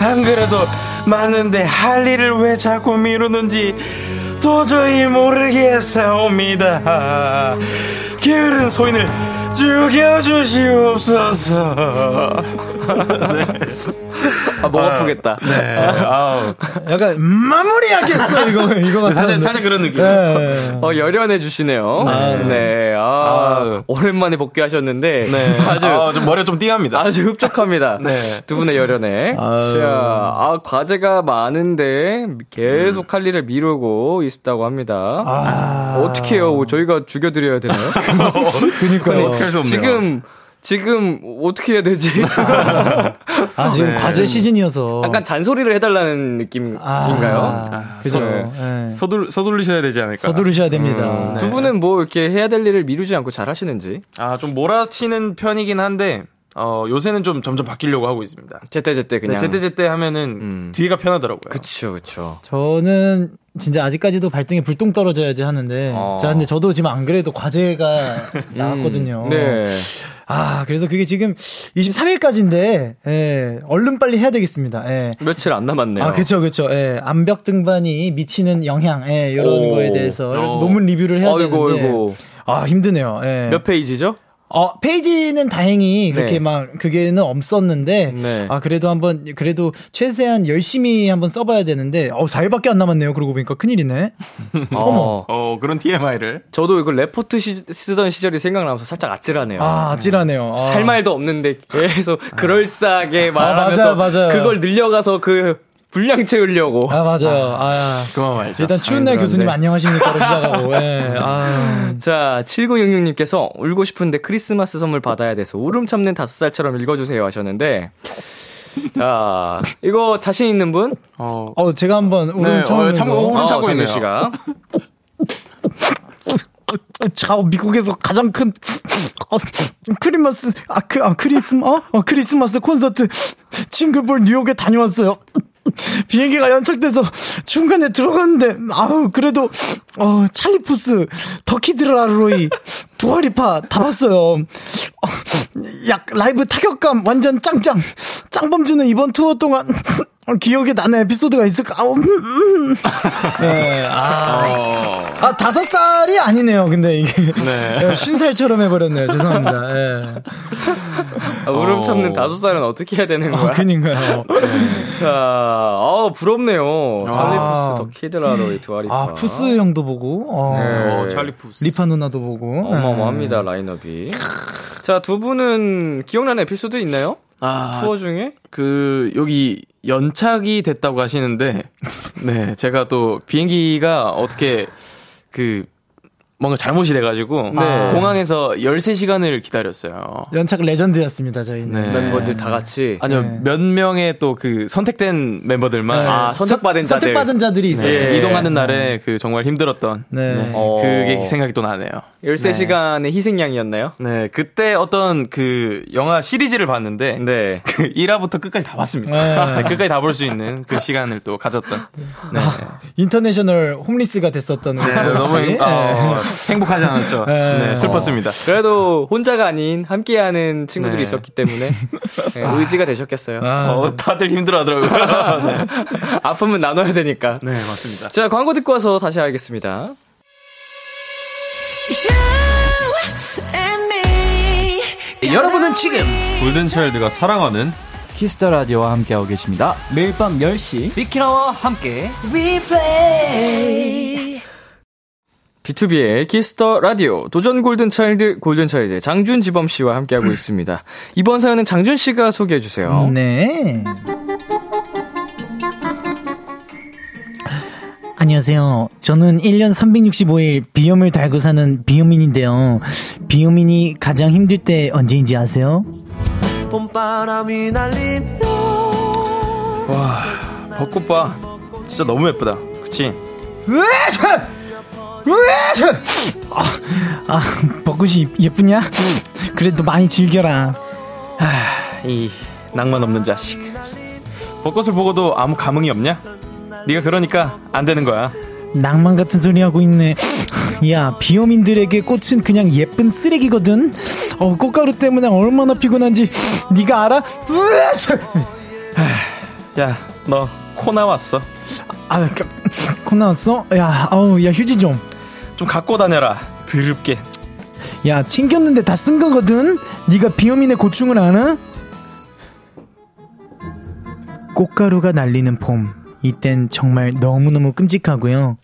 안 그래도 많은데 할 일을 왜 자꾸 미루는지 도저히 모르겠사옵니다 게으른 소인을 죽여주시옵소서 아, 목 아프겠다. 네, 아우. 약간 마무리하겠어 이거 이거 사실 살짝 그런 느낌. 네. 어, 열연해 주시네요. 네. 아, 아. 오랜만에 복귀하셨는데. 네. 아주, 아, 좀 머리가 좀 띵합니다. 아주 흡족합니다. 네. 두 분의 열연에. 자, 아, 과제가 많은데 계속 할 일을 미루고 있다고 합니다. 아. 어떻게 해요? 저희가 죽여드려야 되나요? 그니까요. 어떻게 할수 없네요. 지금, 지금 어떻게 해야 되지? 아 지금 네. 과제 시즌이어서 약간 잔소리를 해달라는 느낌인가요? 아, 그죠. 네. 네. 서둘, 서둘리셔야 되지 않을까. 서두르셔야 됩니다. 음, 두 분은 뭐 이렇게 해야 될 일을 미루지 않고 잘 하시는지? 아, 좀 몰아치는 편이긴 한데, 어, 요새는 좀 점점 바뀌려고 하고 있습니다. 제때제때 그냥. 네, 제때제때 하면은 음. 뒤가 편하더라고요. 그쵸, 그쵸. 저는 진짜 아직까지도 발등에 불똥 떨어져야지 하는데 어. 자 근데 저도 지금 안 그래도 과제가 나왔거든요. 네. 아 그래서 그게 지금 23일까지인데 예, 얼른 빨리 해야 되겠습니다. 예. 며칠 안 남았네요. 아, 그쵸, 그쵸. 예, 암벽 등반이 미치는 영향, 예, 이런 오. 거에 대해서 어. 논문 리뷰를 해야 어이구, 되는데. 어이구. 아, 힘드네요. 예. 몇 페이지죠? 어, 페이지는 다행히 그렇게 네. 막 그게는 없었는데 네. 아 그래도 한번 그래도 최대한 열심히 한번 써봐야 되는데 어 4일밖에 안 남았네요. 그러고 보니까 큰일이네. 어머. 어, 그런 TMI를. 저도 이거 레포트 시, 쓰던 시절이 생각나면서 살짝 아찔하네요. 아 아찔하네요. 아. 할 말도 없는데 계속 그럴싸하게 말하면서 아, 맞아요, 맞아요. 그걸 늘려가서 그 분량 채우려고. 아 맞아요. 아, 그만 말죠. 일단 추운 날 교수님 안녕하십니까로 시작하고. 예. 아. 자, 7966님께서 울고 싶은데 크리스마스 선물 받아야 돼서 울음 참는 다섯 살처럼 읽어주세요 하셨는데. 자, 이거 자신 있는 분? 어, 어 제가 한번 울음 네, 어, 참고 울음 어, 참고 정윤 있네요. 씨가. 자, 미국에서 가장 큰 어, 크리스마스 아, 그, 아 크리스마 어? 어, 크리스마스 콘서트 징글볼 뉴욕에 다녀왔어요. 비행기가 연착돼서 중간에 들어갔는데 아우 그래도 어 찰리 푸스 더키드라로이 두아리파 다 봤어요. 어, 약 라이브 타격감 완전 짱짱. 짱범즈는 이번 투어 동안 어, 기억에 나는 에피소드가 있을까? 아우, 음, 음. 네, 아, 아 다섯 살이 아니네요. 근데 이게 네, 쉰 살처럼 해버렸네요. 죄송합니다. 예. 아, 울음 참는 다섯 살은 어떻게 해야 되는 거야? 아, 그니까요. 자, 아 부럽네요. 찰리 푸스 더 키드 라로이 두아 리파. 아 푸스 형도 보고, 어, 네. 어, 찰리 푸스. 리파 누나도 보고. 어마어마합니다 라인업이. 자, 두 분은 기억나는 에피소드 있나요? 아, 투어 중에? 그, 여기 연착이 됐다고 하시는데, 네, 제가 또 비행기가 어떻게, 그, 뭔가 잘못이 돼가지고, 네. 공항에서 13시간을 기다렸어요. 연착 레전드였습니다. 저희는. 네. 멤버들 다 같이. 아니요, 네. 몇 명의 또 그 선택된 멤버들만 네. 아, 선택받은 자들. 선택받은 자들이 네, 있었죠. 이동하는 날에 그 정말 힘들었던 네. 네, 어. 그게 생각이 또 나네요. 13시간의 희생양이었나요? 네, 그때 어떤 그 영화 시리즈를 봤는데 네. 그 1화부터 끝까지 다 봤습니다. 네. 네, 끝까지 다 볼 수 있는 그 시간을 또 가졌던. 네. 인터내셔널 홈리스가 됐었던 네, 너무 씨. 행- 어, 행복하지 않았죠. 네, 슬펐습니다. 그래도 혼자가 아닌 함께하는 친구들이 네. 있었기 때문에 네, 의지가 되셨겠어요. 어, 다들 힘들어 하더라고요. 네. 아픔은 나눠야 되니까. 네, 맞습니다. 자, 광고 듣고 와서 다시 알겠습니다. 여러분은 지금 골든차일드가 사랑하는 키스 더 라디오와 함께하고 계십니다. 매일 밤 10시 비키라와 함께 비투비의 키스 더 라디오 도전 골든 차일드 골든 차일드 장준 지범 씨와 함께하고 있습니다. 이번 사연은 장준 씨가 소개해 주세요. 네. 안녕하세요. 저는 1년 365일 비염을 달고 사는 비염인인데요. 비염인이 가장 힘들 때 언제인지 아세요? 봄바람이 날리며 와, 벚꽃 봐. 진짜 너무 예쁘다. 그치? 으에차! 아, 아, 벚꽃이 예쁘냐? 그래도 많이 즐겨라. 이 낭만 없는 자식. 벚꽃을 보고도 아무 감흥이 없냐? 네가 그러니까 안 되는 거야. 낭만 같은 소리 하고 있네. 야, 비염인들에게 꽃은 그냥 예쁜 쓰레기거든. 어, 꽃가루 때문에 얼마나 피곤한지 네가 알아? 으에차! 야, 너 코 나왔어. 아, 그, 코 나왔어? 야, 아우, 야, 휴지 좀. 좀 갖고 다녀라. 드럽게. 야, 챙겼는데 다 쓴 거거든? 네가 비염인의 고충을 아나? 꽃가루가 날리는 봄. 이땐 정말 너무너무 끔찍하고요.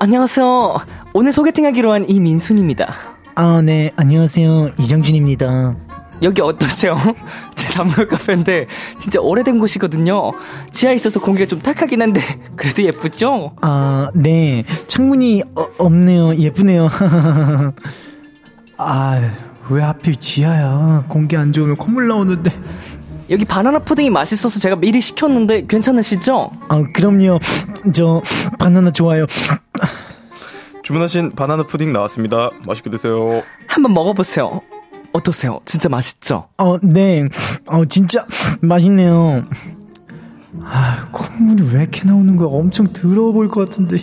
안녕하세요. 오늘 소개팅하기로 한 이민순입니다. 아, 네, 안녕하세요. 이정준입니다. 여기 어떠세요? 제 단물 카페인데 진짜 오래된 곳이거든요. 지하에 있어서 공기가 좀 탁하긴 한데 그래도 예쁘죠? 아, 네. 창문이 어, 없네요. 예쁘네요. 아, 왜 하필 지하야? 공기 안 좋으면 콧물 나오는데. 여기 바나나 푸딩이 맛있어서 제가 미리 시켰는데 괜찮으시죠? 아, 그럼요. 저 바나나 좋아요. 주문하신 바나나 푸딩 나왔습니다. 맛있게 드세요. 한번 먹어보세요. 어떠세요? 진짜 맛있죠? 어, 네. 어, 진짜 맛있네요. 아, 콧물이 왜 이렇게 나오는 거야? 엄청 더러워 보일 것 같은데.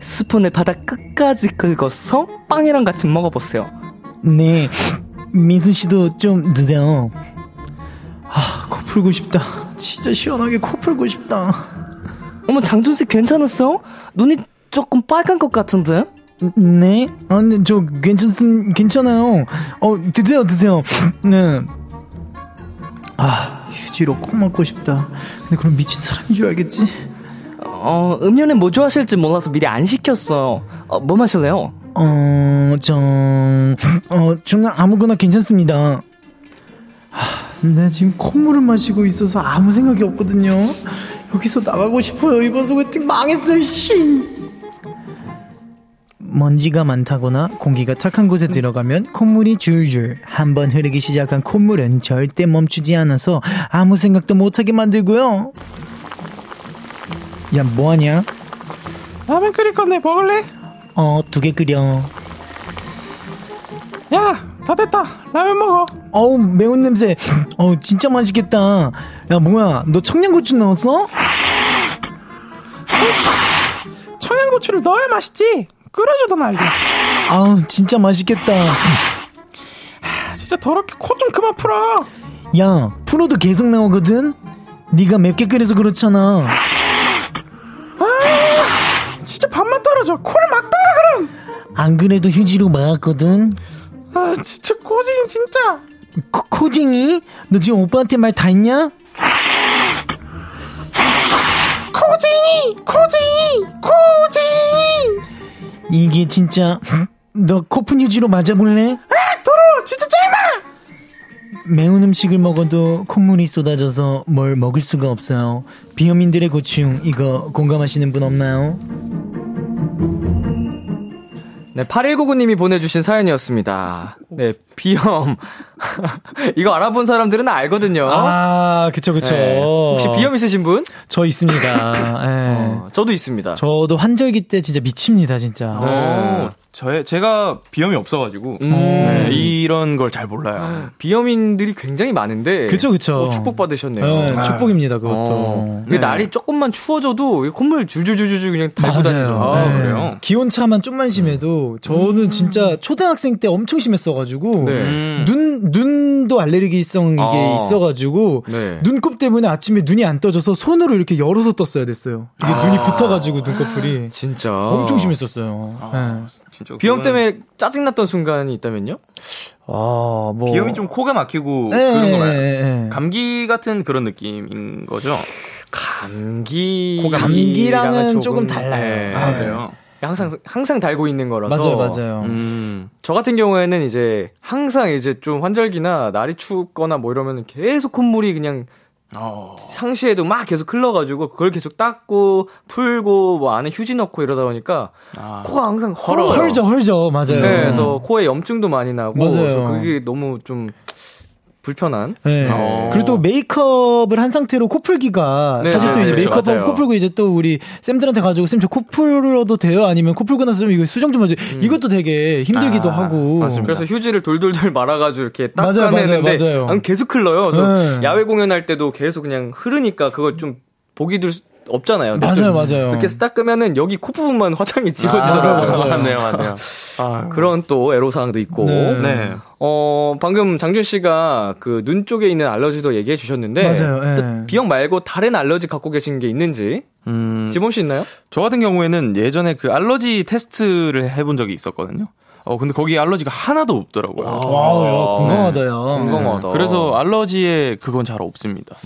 스푼을 바닥 끝까지 긁어서 빵이랑 같이 먹어보세요. 네. 민순 씨도 좀 드세요. 아, 코 풀고 싶다. 진짜 시원하게 코 풀고 싶다. 어머, 장준 씨 괜찮았어요? 눈이 조금 빨간 것 같은데? 네? 아, 네, 저 괜찮습, 괜찮아요. 어, 드세요, 드세요. 네. 아, 휴지로 코 막고 싶다. 근데 그럼 미친 사람인 줄 알겠지? 어, 음료는 뭐 좋아하실지 몰라서 미리 안 시켰어요. 어, 뭐 마실래요? 어, 저, 어, 저는 아무거나 괜찮습니다. 하, 나 지금 콧물을 마시고 있어서 아무 생각이 없거든요. 여기서 나가고 싶어요. 이번 소개팅 망했어요, 씨. 먼지가 많다거나 공기가 탁한 곳에 들어가면 콧물이 줄줄 한번 흐르기 시작한 콧물은 절대 멈추지 않아서 아무 생각도 못하게 만들고요. 야, 뭐하냐? 라면 끓일 건데 먹을래? 어, 두 개 끓여. 야, 다 됐다. 라면 먹어. 어우, 매운 냄새. 어우, 진짜 맛있겠다. 야, 뭐야, 너 청양고추 넣었어? 청양고추를 넣어야 맛있지. 끓여주던 알지. 아우, 진짜 맛있겠다. 아, 진짜 더럽게 코 좀 그만 풀어. 야, 프로도 계속 나오거든? 네가 맵게 끓여서 그렇잖아. 아, 진짜 밥만 떨어져. 코를 막던가 그럼. 안 그래도 휴지로 막았거든? 아, 진짜 코징이 진짜. 코, 코징이? 너 지금 오빠한테 말 다 했냐? 코징이, 코징이, 코징 이. 이게 진짜 너 코푼 휴지로 맞아볼래? 아, 더러워. 진짜 짜증나. 매운 음식을 먹어도 콧물이 쏟아져서 뭘 먹을 수가 없어요. 비염인들의 고충 이거 공감하시는 분 없나요? 네, 8199님이 보내주신 사연이었습니다. 네, 비염. 이거 알아본 사람들은 알거든요. 아, 그쵸, 그쵸. 네. 혹시 비염 있으신 분? 저 있습니다. 예. 어, 저도 있습니다. 저도 환절기 때 진짜 미칩니다, 진짜. 어, 저 제가 비염이 없어가지고 음. 네, 이런 걸 잘 몰라요. 비염인들이 굉장히 많은데. 그쵸, 그쵸. 어, 축복 받으셨네요. 네, 축복입니다, 그것도. 어. 근데 네. 날이 조금만 추워져도 이 콧물 줄줄줄줄 그냥 달고 다니죠. 맞아요. 아, 네. 그래요? 기온 차만 좀만 심해도 저는 진짜 초등학생 때 엄청 심했어가지고 네. 음. 눈 눈도 알레르기성 이게 아. 있어가지고 네. 눈곱 때문에 아침에 눈이 안 떠져서 손으로 이렇게 열어서 떴어야 됐어요. 이게 아. 눈이 붙어가지고 눈꺼풀이 진짜. 엄청 심했었어요. 아. 네. 진짜 비염 때문에 짜증 났던 순간이 있다면요? 아, 뭐 비염이 좀 코가 막히고 네, 그런 거 말고 네, 네. 감기 같은 그런 느낌인 거죠. 감기 감기랑은 조금 달라요. 아, 네. 그래요? 항상 항상 달고 있는 거라서 맞아요, 맞아요. 음. 저 같은 경우에는 이제 항상 이제 좀 환절기나 날이 춥거나 뭐 이러면 계속 콧물이 그냥 어. 상시에도 막 계속 흘러가지고 그걸 계속 닦고 풀고 뭐 안에 휴지 넣고 이러다 보니까 아. 코가 항상 헐어요. 헐죠, 헐죠, 맞아요. 네, 그래서 코에 염증도 많이 나고 맞아요. 그래서 그게 너무 좀 불편한. 네. 어. 그리고 또 메이크업을 한 상태로 코 풀기가 네, 사실 또 네, 이제 그렇죠. 메이크업하고 맞아요. 코 풀고 이제 또 우리 쌤들한테 가지고 쌤 저 코 풀어도 돼요? 아니면 코 풀고 나서 좀 이거 수정 좀 해줘. 이것도 되게 힘들기도 아, 하고. 그래서 휴지를 돌돌돌 말아가지고 이렇게 닦아내는데 맞아요, 맞아요. 안 계속 흘러요. 저 네. 야외 공연할 때도 계속 그냥 흐르니까 그걸 좀 보기 둘수 없잖아요. 맞아요, 맞아요. 그렇게 해서 닦으면 여기 코 부분만 화장이 지워지더라고요. 맞아요. 맞네요, 맞네요. 아, 그런 또 애로사항도 있고. 네. 네. 어, 방금 장준 씨가 그 눈 쪽에 있는 알러지도 얘기해 주셨는데. 맞아요, 예. 또 비염 말고 다른 알러지 갖고 계신 게 있는지. 음, 지범 씨 있나요? 저 같은 경우에는 예전에 그 알러지 테스트를 해본 적이 있었거든요. 어, 근데 거기 알러지가 하나도 없더라고요. 와우, 야, 건강하다, 야. 건강하다. 그래서 알러지에 그건 잘 없습니다.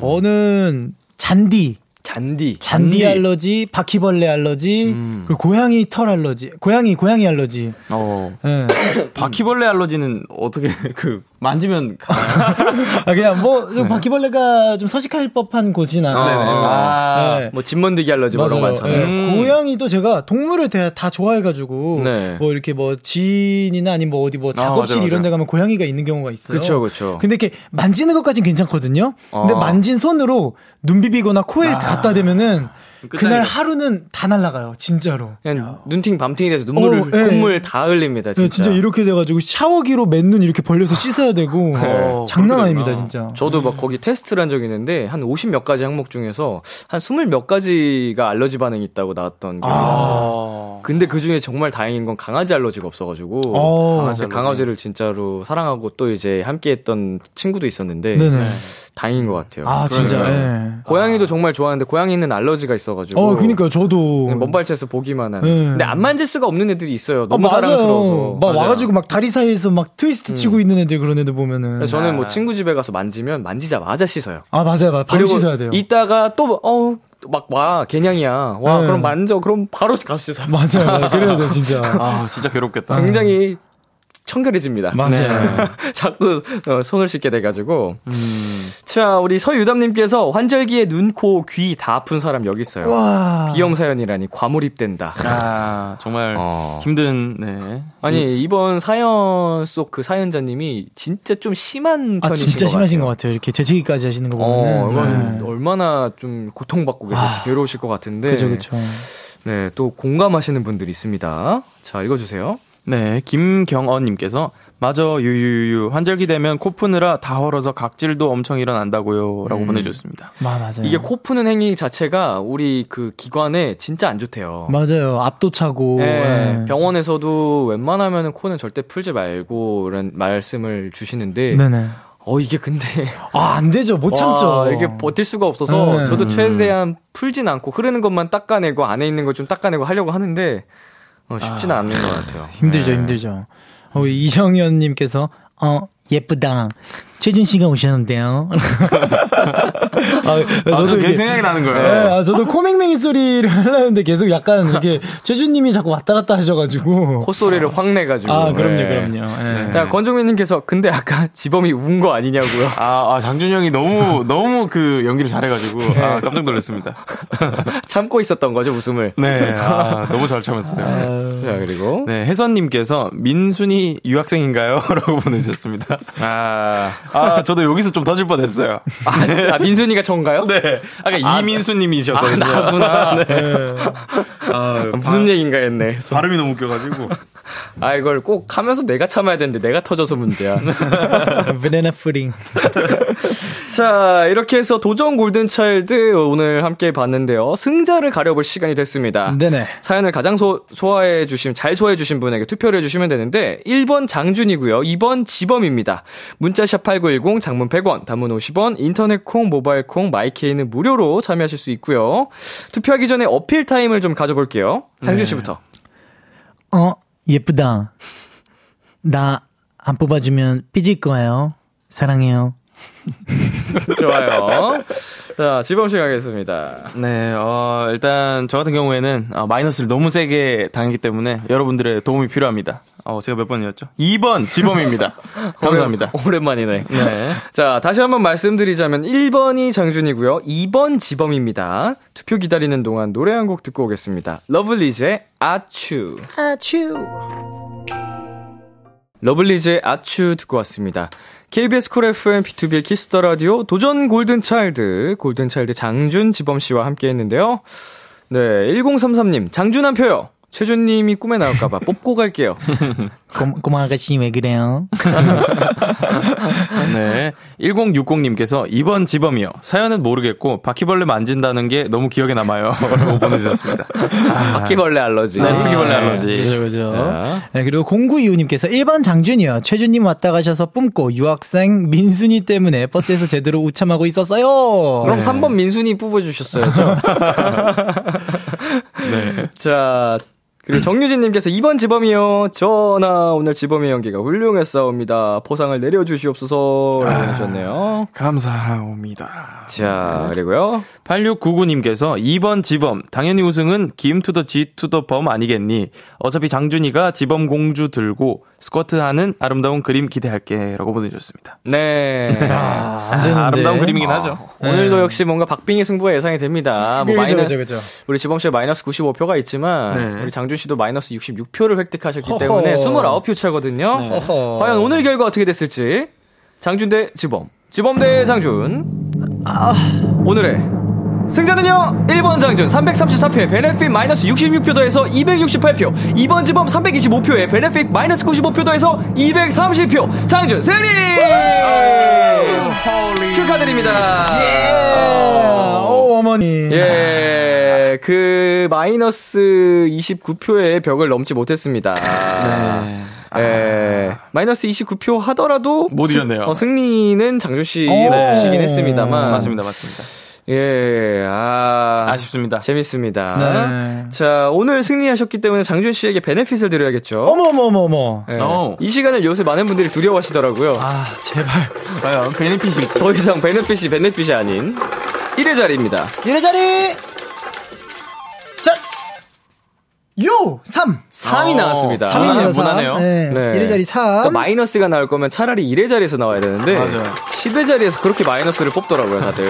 저는 잔디. 잔디. 잔디 알러지, 바퀴벌레 알러지, 그리고 고양이 털 알러지, 고양이 고양이 알러지. 어. 예. 바퀴벌레 알러지는 어떻게 그 만지면 아 그냥 뭐좀 바퀴벌레가 좀 서식할 법한 곳이나. 어, 어. 아, 네. 뭐 진먼지기 알러지 뭐 이런 거 맞아요. 많잖아요. 예, 고양이도 제가 동물을 다, 다 좋아해가지고 네. 뭐 이렇게 뭐 지인이나 아니면 뭐 어디 뭐 작업실 맞아요, 이런 데 가면 고양이가 있는 경우가 있어요. 그쵸, 그쵸. 근데 이렇게 만지는 것까진 괜찮거든요. 근데 어. 만진 손으로 눈 비비거나 코에 갖다 대면은 그날. 하루는 다 날아가요. 진짜로. 그냥 눈팅 밤팅이 돼서 눈물을 어, 예. 콧물 다 흘립니다. 진짜. 네, 진짜 이렇게 돼가지고 샤워기로 맨눈 이렇게 벌려서 씻어야 되고 어, 장난 그렇게 아닙니다. 진짜. 저도 막 거기 테스트를 한 적이 있는데 한 50 몇 가지 항목 중에서 한 20 몇 가지가 알러지 반응이 있다고 나왔던 기억이 나요. 아. 근데 그 중에 정말 다행인 건 강아지 알러지가 없어가지고 어. 강아지 강아지를 진짜로 사랑하고 또 이제 함께했던 친구도 있었는데 네네. 다행인 것 같아요. 아 진짜. 예. 고양이도 정말 좋아하는데 고양이는 알러지가 있어가지고 어 그니까 저도. 먼발치에서 보기만 한. 네. 근데 안 만질 수가 없는 애들이 있어요. 아, 너무 사랑스러워서. 막 맞아요. 와가지고 막 다리 사이에서 막 트위스트 치고 있는 애들 그런 애들 보면은. 저는 뭐 친구 집에 가서 만지면 만지자마자 씻어요. 아 맞아요, 맞아요. 바로 씻어야 돼요. 이따가 또 어. 막와 개냥이야 와 네. 그럼 만져 그럼 바로 가서 씻어 맞아요. 그래야 돼 진짜. 아, 진짜 괴롭겠다. 굉장히 청결해집니다 맞아요. 자꾸 어, 손을 씻게 돼가지고 음. 자 우리 서유담님께서 환절기에 눈, 코, 귀 다 아픈 사람 여기 있어요 와. 비염 사연이라니 과몰입된다 아, 정말 어. 힘든, 네. 아니 이번 사연 속 그 사연자님이 진짜 좀 심한 아 편이신 진짜 것 심하신 같아요. 것 같아요. 이렇게 재채기까지 하시는 거 어, 보면은. 이건 네. 얼마나 좀 고통받고 계실지 아. 괴로우실 것 같은데. 그죠 그죠. 네, 또 공감하시는 분들이 있습니다. 자, 읽어주세요. 네, 김경언님께서 맞아 유유유 환절기 되면 코 푸느라 다 헐어서 각질도 엄청 일어난다고요라고 음. 보내주셨습니다. 마 맞아요. 이게 코 푸는 행위 자체가 우리 그 기관에 진짜 안 좋대요. 맞아요. 앞도 차고. 네, 예. 병원에서도 웬만하면 코는 절대 풀지 말고 이런 말씀을 주시는데 네네. 어 이게 근데 아 안 되죠. 못 참죠. 와, 이게 버틸 수가 없어서 네. 저도 최대한 풀진 않고 흐르는 것만 닦아내고 안에 있는 거좀 닦아내고 하려고 하는데 어, 쉽지는 않는 것 같아요. 힘들죠, 네. 힘들죠. 어, 이정현님께서 어 예쁘다. 최준 씨가 오셨는데요. 아, 저도 이게- 계속 생각이 나는 거예요. 네, 아, 저도 코맹맹이 소리를 하려는데 계속 약간 이렇게 최준님이 자꾸 왔다 갔다 하셔가지고. 콧소리를 확 내가지고. 아, 그럼요, 네. 그럼요. 예. 자, 권종민님께서 근데 아까 지범이 운 거 아니냐고요. 아, 아 장준 형이 너무 너무 그 연기를 잘해가지고 아, 깜짝 놀랐습니다. 참고 있었던 거죠 웃음을. 네, 아, 너무 잘 참았어요. 아유, 자, 그리고. 네, 혜선님께서 민순이 유학생인가요? 라고 보내주셨습니다. 아. 아, 저도 여기서 좀 터질 뻔 했어요. 아, 아, 민순이가 전가요? 네. 아까 아, 이민수님이셨거든요. 아, 나구나. 네. 아, 무슨 얘기인가 했네. 발음이 너무 웃겨가지고. 아, 이걸 꼭 하면서 내가 참아야 되는데 내가 터져서 문제야. 바나나 푸딩. 자, 이렇게 해서 도전 골든차일드 오늘 함께 봤는데요. 승자를 가려볼 시간이 됐습니다. 네네. 사연을 가장 소, 소화해 주신, 잘 소화해 주신 분에게 투표를 해 주시면 되는데 1번 장준이고요. 2번 지범입니다. 문자샵 8910 장문 100원, 단문 50원, 인터넷 콩, 모바일 콩, 마이케이는 무료로 참여하실 수 있고요. 투표하기 전에 어필 타임을 좀 가져볼게요. 장준 씨부터. 네. 어, 예쁘다. 나 안 뽑아주면 삐질 거예요. 사랑해요. 좋아요. 자, 지범 씨 가겠습니다. 네, 어, 일단, 저 같은 경우에는, 어, 마이너스를 너무 세게 당했기 때문에, 여러분들의 도움이 필요합니다. 어, 제가 몇 번이었죠? 2번, 지범입니다. 감사합니다. 오랜, 만이네 네. 자, 다시 한번 말씀드리자면, 1번이 장준이고요. 2번 지범입니다. 투표 기다리는 동안 노래 한 곡 듣고 오겠습니다. 러블리즈의 아츄. 아츄. 러블리즈의 아츄 듣고 왔습니다. KBS Cool FM 비투비의 Kiss the Radio 도전 골든 차일드 골든 차일드 장준 지범 씨와 함께 했는데요. 네, 1033님 장준 한 표요. 최준님이 꿈에 나올까봐 뽑고 갈게요. 꼬, 꼬마 아가씨 왜 그래요? 네. 1060님께서 이번 지범이요. 사연은 모르겠고 바퀴벌레 만진다는 게 너무 기억에 남아요. 라고 보내주셨습니다. 아, 바퀴벌레 알러지. 네, 바퀴벌레 알러지. 그죠, 그죠. 네, 그리고 0925님께서 1번 장준이요. 최준님 왔다 가셔서 뿜고 유학생 민순이 때문에 버스에서 제대로 우참하고 있었어요. 그럼 네. 3번 민순이 뽑아주셨어야죠. 네. 자, 그리고 정유진님께서 2번 지범이요. 전하 오늘 지범의 연기가 훌륭했사옵니다. 포상을 내려주시옵소서. 라고 하셨네요. 아, 감사합니다. 자, 그리고요. 8699님께서 2번 지범. 당연히 우승은 김 to the 지 to the 범 아니겠니? 어차피 장준이가 지범 공주 들고 스쿼트 하는 아름다운 그림 기대할게. 라고 보내주셨습니다. 네. 아, 름다운 그림이긴 아, 하죠. 오늘도 네. 역시 뭔가 박빙의 승부가 예상이 됩니다. 뭐 그렇죠, 마이너스, 그렇죠. 우리 지범 씨가 마이너스 95표가 있지만 네. 우리 장준 씨도 마이너스 66표를 획득하셨기 허허. 때문에 29표 차거든요. 네. 과연 오늘 결과 어떻게 됐을지. 장준 대 지범. 지범 대 장준. 아. 오늘의 승자는요 1번 장준 334표에 베네핏 마이너스 66표 더해서 268표 2번 지범 325표에 베네핏 마이너스 95표 더해서 230표 장준 승리 축하드립니다 예. 오 어머니 예, 그 마이너스 29표의 벽을 넘지 못했습니다. 네. 예, 아. 마이너스 29표 하더라도 못 이겼네요. 어, 승리는 장준 씨시긴 네. 했습니다만 맞습니다, 맞습니다. 예, 아. 아쉽습니다. 재밌습니다. 네. 자, 오늘 승리하셨기 때문에 장준 씨에게 베네핏을 드려야겠죠. 어머머머머. 예. 이 시간을 요새 많은 분들이 두려워하시더라고요. 아, 제발. 과연 베네핏이 더 이상 베네핏이 베네핏이 아닌 1회 자리입니다. 1회 자리! 자! 요! 3! 3이 어, 나왔습니다. 3이네요, 3. 무난해요. 네. 네. 1회 자리 3. 그러니까 마이너스가 나올 거면 차라리 1회 자리에서 나와야 되는데. 맞아요. 10회 자리에서 그렇게 마이너스를 뽑더라고요, 다들.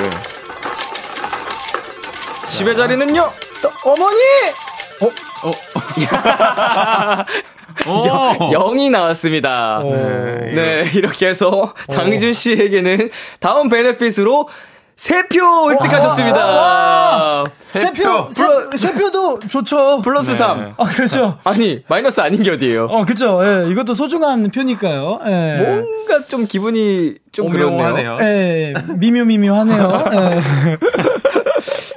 10회 자리는요? 또, 어머니! 어? 어. 0, 이 나왔습니다. 네. 네, 이렇게 해서 장준 씨에게는 다음 베네핏으로 세표 획득하셨습니다. 세 표. 세 표 도 좋죠. 플러스 네. 3. 아, 그렇죠. 아니, 마이너스 아닌 게 어디예요? 어, 그렇죠. 예, 이것도 소중한 표니까요. 예. 뭔가 좀 기분이 좀 그렇네요. 예, 미묘미묘하네요. 예.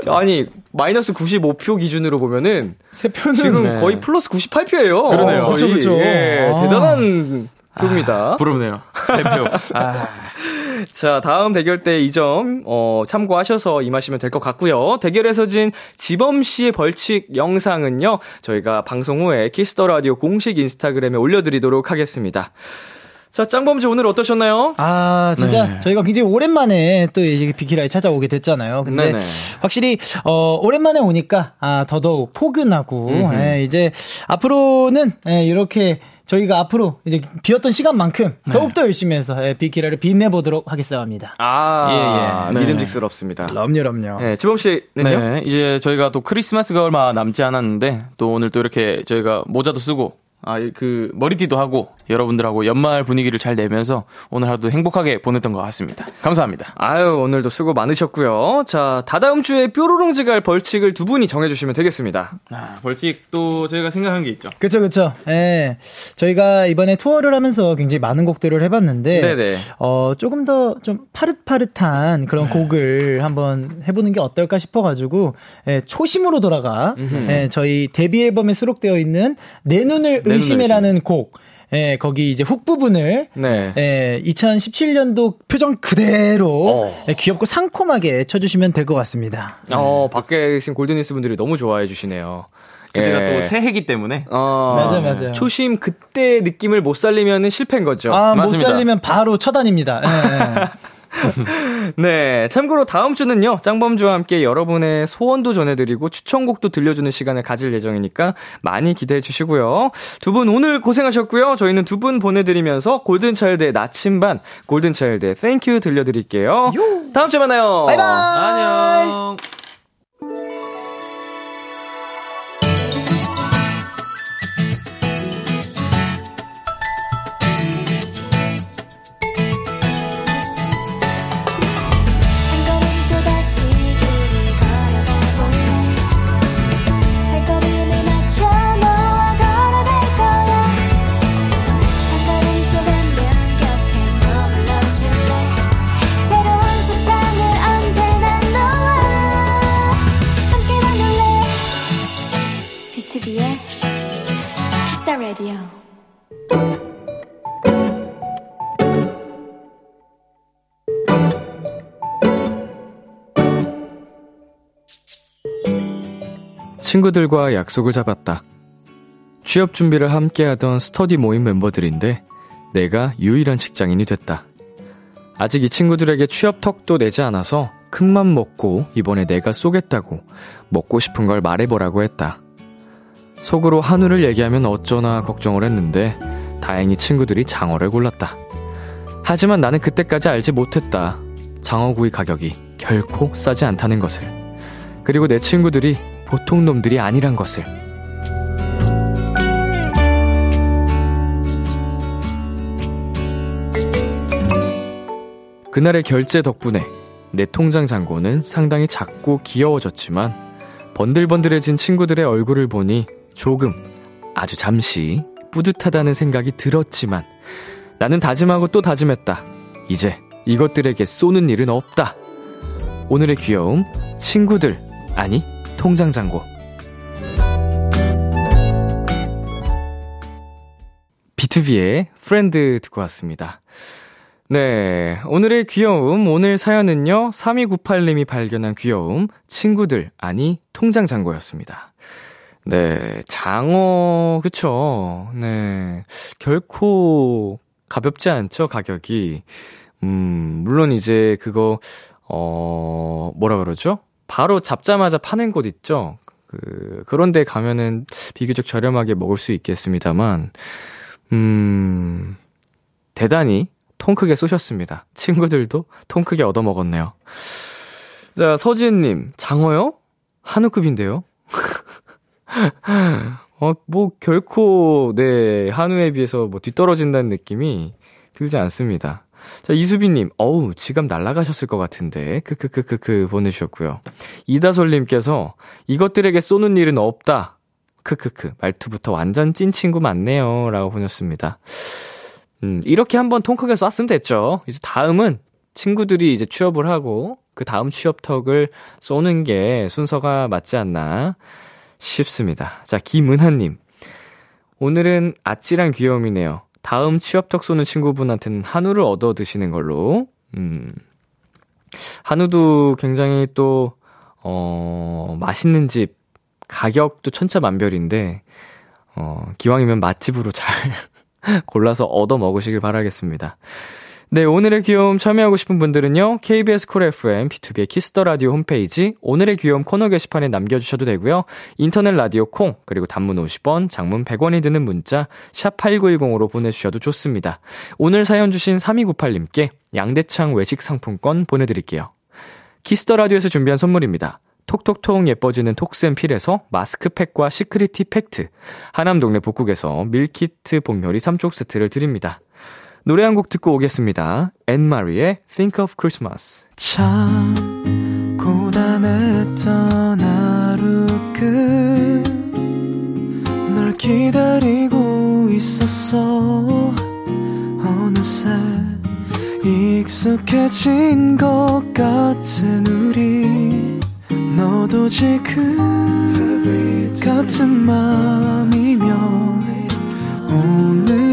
아니, 마이너스 95표 기준으로 보면은 세 표는 지금 네. 거의 플러스 98표예요. 그러네요. 그렇죠, 그렇죠. 예, 아. 대단한 표입니다. 아, 부럽네요. 세 표. 아. 자, 다음 대결 때 이 점, 어, 참고하셔서 임하시면 될 것 같고요. 대결에서 진 지범 씨의 벌칙 영상은요, 저희가 방송 후에 Kiss the Radio 공식 인스타그램에 올려드리도록 하겠습니다. 자, 짱범주 오늘 어떠셨나요? 아, 진짜 네. 저희가 굉장히 오랜만에 또 이제 비키라에 찾아오게 됐잖아요. 근데 네네. 확실히 어 오랜만에 오니까 아 더더욱 포근하고 음흠. 예, 이제 앞으로는 예, 이렇게 저희가 앞으로 이제 비었던 시간만큼 네. 더욱 더 열심히 해서 예, 비키라를 빛내보도록 하겠습니다. 아, 예, 예. 믿음직스럽습니다. 그럼요, 그럼요. 네, 지범 씨는요? 네, 이제 저희가 또 크리스마스가 얼마 남지 않았는데 또 오늘 또 이렇게 저희가 모자도 쓰고 아 그 머리띠도 하고 여러분들하고 연말 분위기를 잘 내면서 오늘 하루도 행복하게 보냈던 것 같습니다. 감사합니다. 아유, 오늘도 수고 많으셨고요. 자, 다다음 주에 뾰로롱즈 갈 벌칙을 두 분이 정해주시면 되겠습니다. 아, 벌칙 또 저희가 생각한 게 있죠. 그쵸, 그쵸. 예. 저희가 이번에 투어를 하면서 굉장히 많은 곡들을 해봤는데, 네네. 어, 조금 더 좀 파릇파릇한 그런 곡을 한번 해보는 게 어떨까 싶어가지고, 예, 초심으로 돌아가, 예, 저희 데뷔 앨범에 수록되어 있는 내 눈을 의심해라는 곡, 예, 거기 이제 훅 부분을, 네. 예, 2017년도 표정 그대로, 예, 귀엽고 상콤하게 쳐주시면 될 것 같습니다. 어, 밖에 계신 골든니스 분들이 너무 좋아해 주시네요. 그때가 예. 또 새해기 때문에 어, 맞아요, 맞아요. 초심 그때 느낌을 못 살리면 실패인 거죠. 아, 못 맞습니다. 살리면 바로 처단입니다. 예, 예. 네. 참고로 다음 주는요, 짱범주와 함께 여러분의 소원도 전해드리고 추천곡도 들려주는 시간을 가질 예정이니까 많이 기대해 주시고요. 두 분 오늘 고생하셨고요. 저희는 두 분 보내드리면서 골든차일드의 나침반, 골든차일드의 Thank You 들려드릴게요. 다음 주에 만나요. 바이바이! 안녕. Radio 친구들과 약속을 잡았다. 취업 준비를 함께 하던 스터디 모임 멤버들인데 내가 유일한 직장인이 됐다. 아직 이 친구들에게 취업 턱도 내지 않아서 큰맘 먹고 이번에 내가 쏘겠다고 먹고 싶은 걸 말해보라고 했다. 속으로 한우를 얘기하면 어쩌나 걱정을 했는데 다행히 친구들이 장어를 골랐다. 하지만 나는 그때까지 알지 못했다. 장어구이 가격이 결코 싸지 않다는 것을. 그리고 내 친구들이 보통 놈들이 아니란 것을. 그날의 결제 덕분에 내 통장 잔고는 상당히 작고 귀여워졌지만 번들번들해진 친구들의 얼굴을 보니 조금 아주 잠시 뿌듯하다는 생각이 들었지만 나는 다짐하고 또 다짐했다. 이제 이것들에게 쏘는 일은 없다. 오늘의 귀여움, 친구들, 아니, 통장 잔고. 비투비의 Friend 듣고 왔습니다. 네. 오늘의 귀여움, 오늘 사연은요, 3298님이 발견한 귀여움, 친구들, 아니, 통장 잔고였습니다. 네. 장어, 그쵸. 네. 결코 가볍지 않죠, 가격이. 음, 물론 이제 그거, 어, 뭐라 그러죠? 바로 잡자마자 파는 곳 있죠? 그, 그런데 가면은 비교적 저렴하게 먹을 수 있겠습니다만, 음, 대단히 통 크게 쏘셨습니다. 친구들도 통 크게 얻어먹었네요. 자, 서지은님, 장어요? 한우급인데요? 어, 뭐, 결코, 네, 한우에 비해서 뭐 뒤떨어진다는 느낌이 들지 않습니다. 자, 이수빈님, 어우, 지갑 날라가셨을 것 같은데, 크크크크크 보내주셨고요. 이다솔님께서, 이것들에게 쏘는 일은 없다. 크크크, 말투부터 완전 찐 친구 맞네요. 라고 보냈습니다. 음, 이렇게 한번 통 크게 쐈으면 됐죠. 이제 다음은 친구들이 이제 취업을 하고, 그 다음 취업턱을 쏘는 게 순서가 맞지 않나 싶습니다. 자, 김은하님. 오늘은 아찔한 귀여움이네요. 다음 취업턱 쏘는 친구분한테는 한우를 얻어 드시는 걸로. 음. 한우도 굉장히 또, 어, 맛있는 집, 가격도 천차만별인데, 어, 기왕이면 맛집으로 잘 골라서 얻어 먹으시길 바라겠습니다. 네, 오늘의 귀여움 참여하고 싶은 분들은요, KBS Cool FM, 비투비의 Kiss the Radio 홈페이지, 오늘의 귀여움 코너 게시판에 남겨 주셔도 되고요, 인터넷 라디오 콩, 그리고 단문 50원, 장문 100원이 드는 문자, 샵 8910으로 보내 주셔도 좋습니다. 오늘 사연 주신 3298님께 양대창 외식 상품권 보내 드릴게요. Kiss the Radio에서 준비한 선물입니다. 톡톡톡 예뻐지는 톡스앤필에서 마스크팩과 시크릿티 팩트, 하남 동네 복국에서 밀키트 복요리 3쪽 세트를 드립니다. 노래 한 곡 듣고 오겠습니다. 앤마리의 Think of Christmas. 참 고단했던 하루 끝널 기다리고 있었어 어느새 익숙해진 것 같은 우리 너도 지금 같은 맘이면 오늘을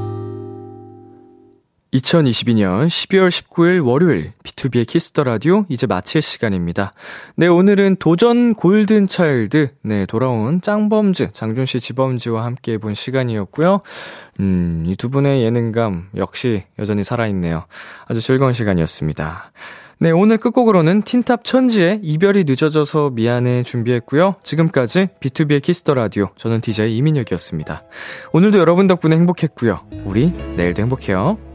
2022년 12월 19일 월요일 비투비의 Kiss the Radio 이제 마칠 시간입니다. 네, 오늘은 도전 골든 차일드 네, 돌아온 짱범즈 장준 씨 지범 씨와 함께 해본 시간이었고요. 음, 이 두 분의 예능감 역시 여전히 살아 있네요. 아주 즐거운 시간이었습니다. 네, 오늘 끝곡으로는 틴탑 천지의 이별이 늦어져서 미안해 준비했고요. 지금까지 비투비의 Kiss the Radio 저는 DJ 이민혁이었습니다. 오늘도 여러분 덕분에 행복했고요. 우리 내일도 행복해요.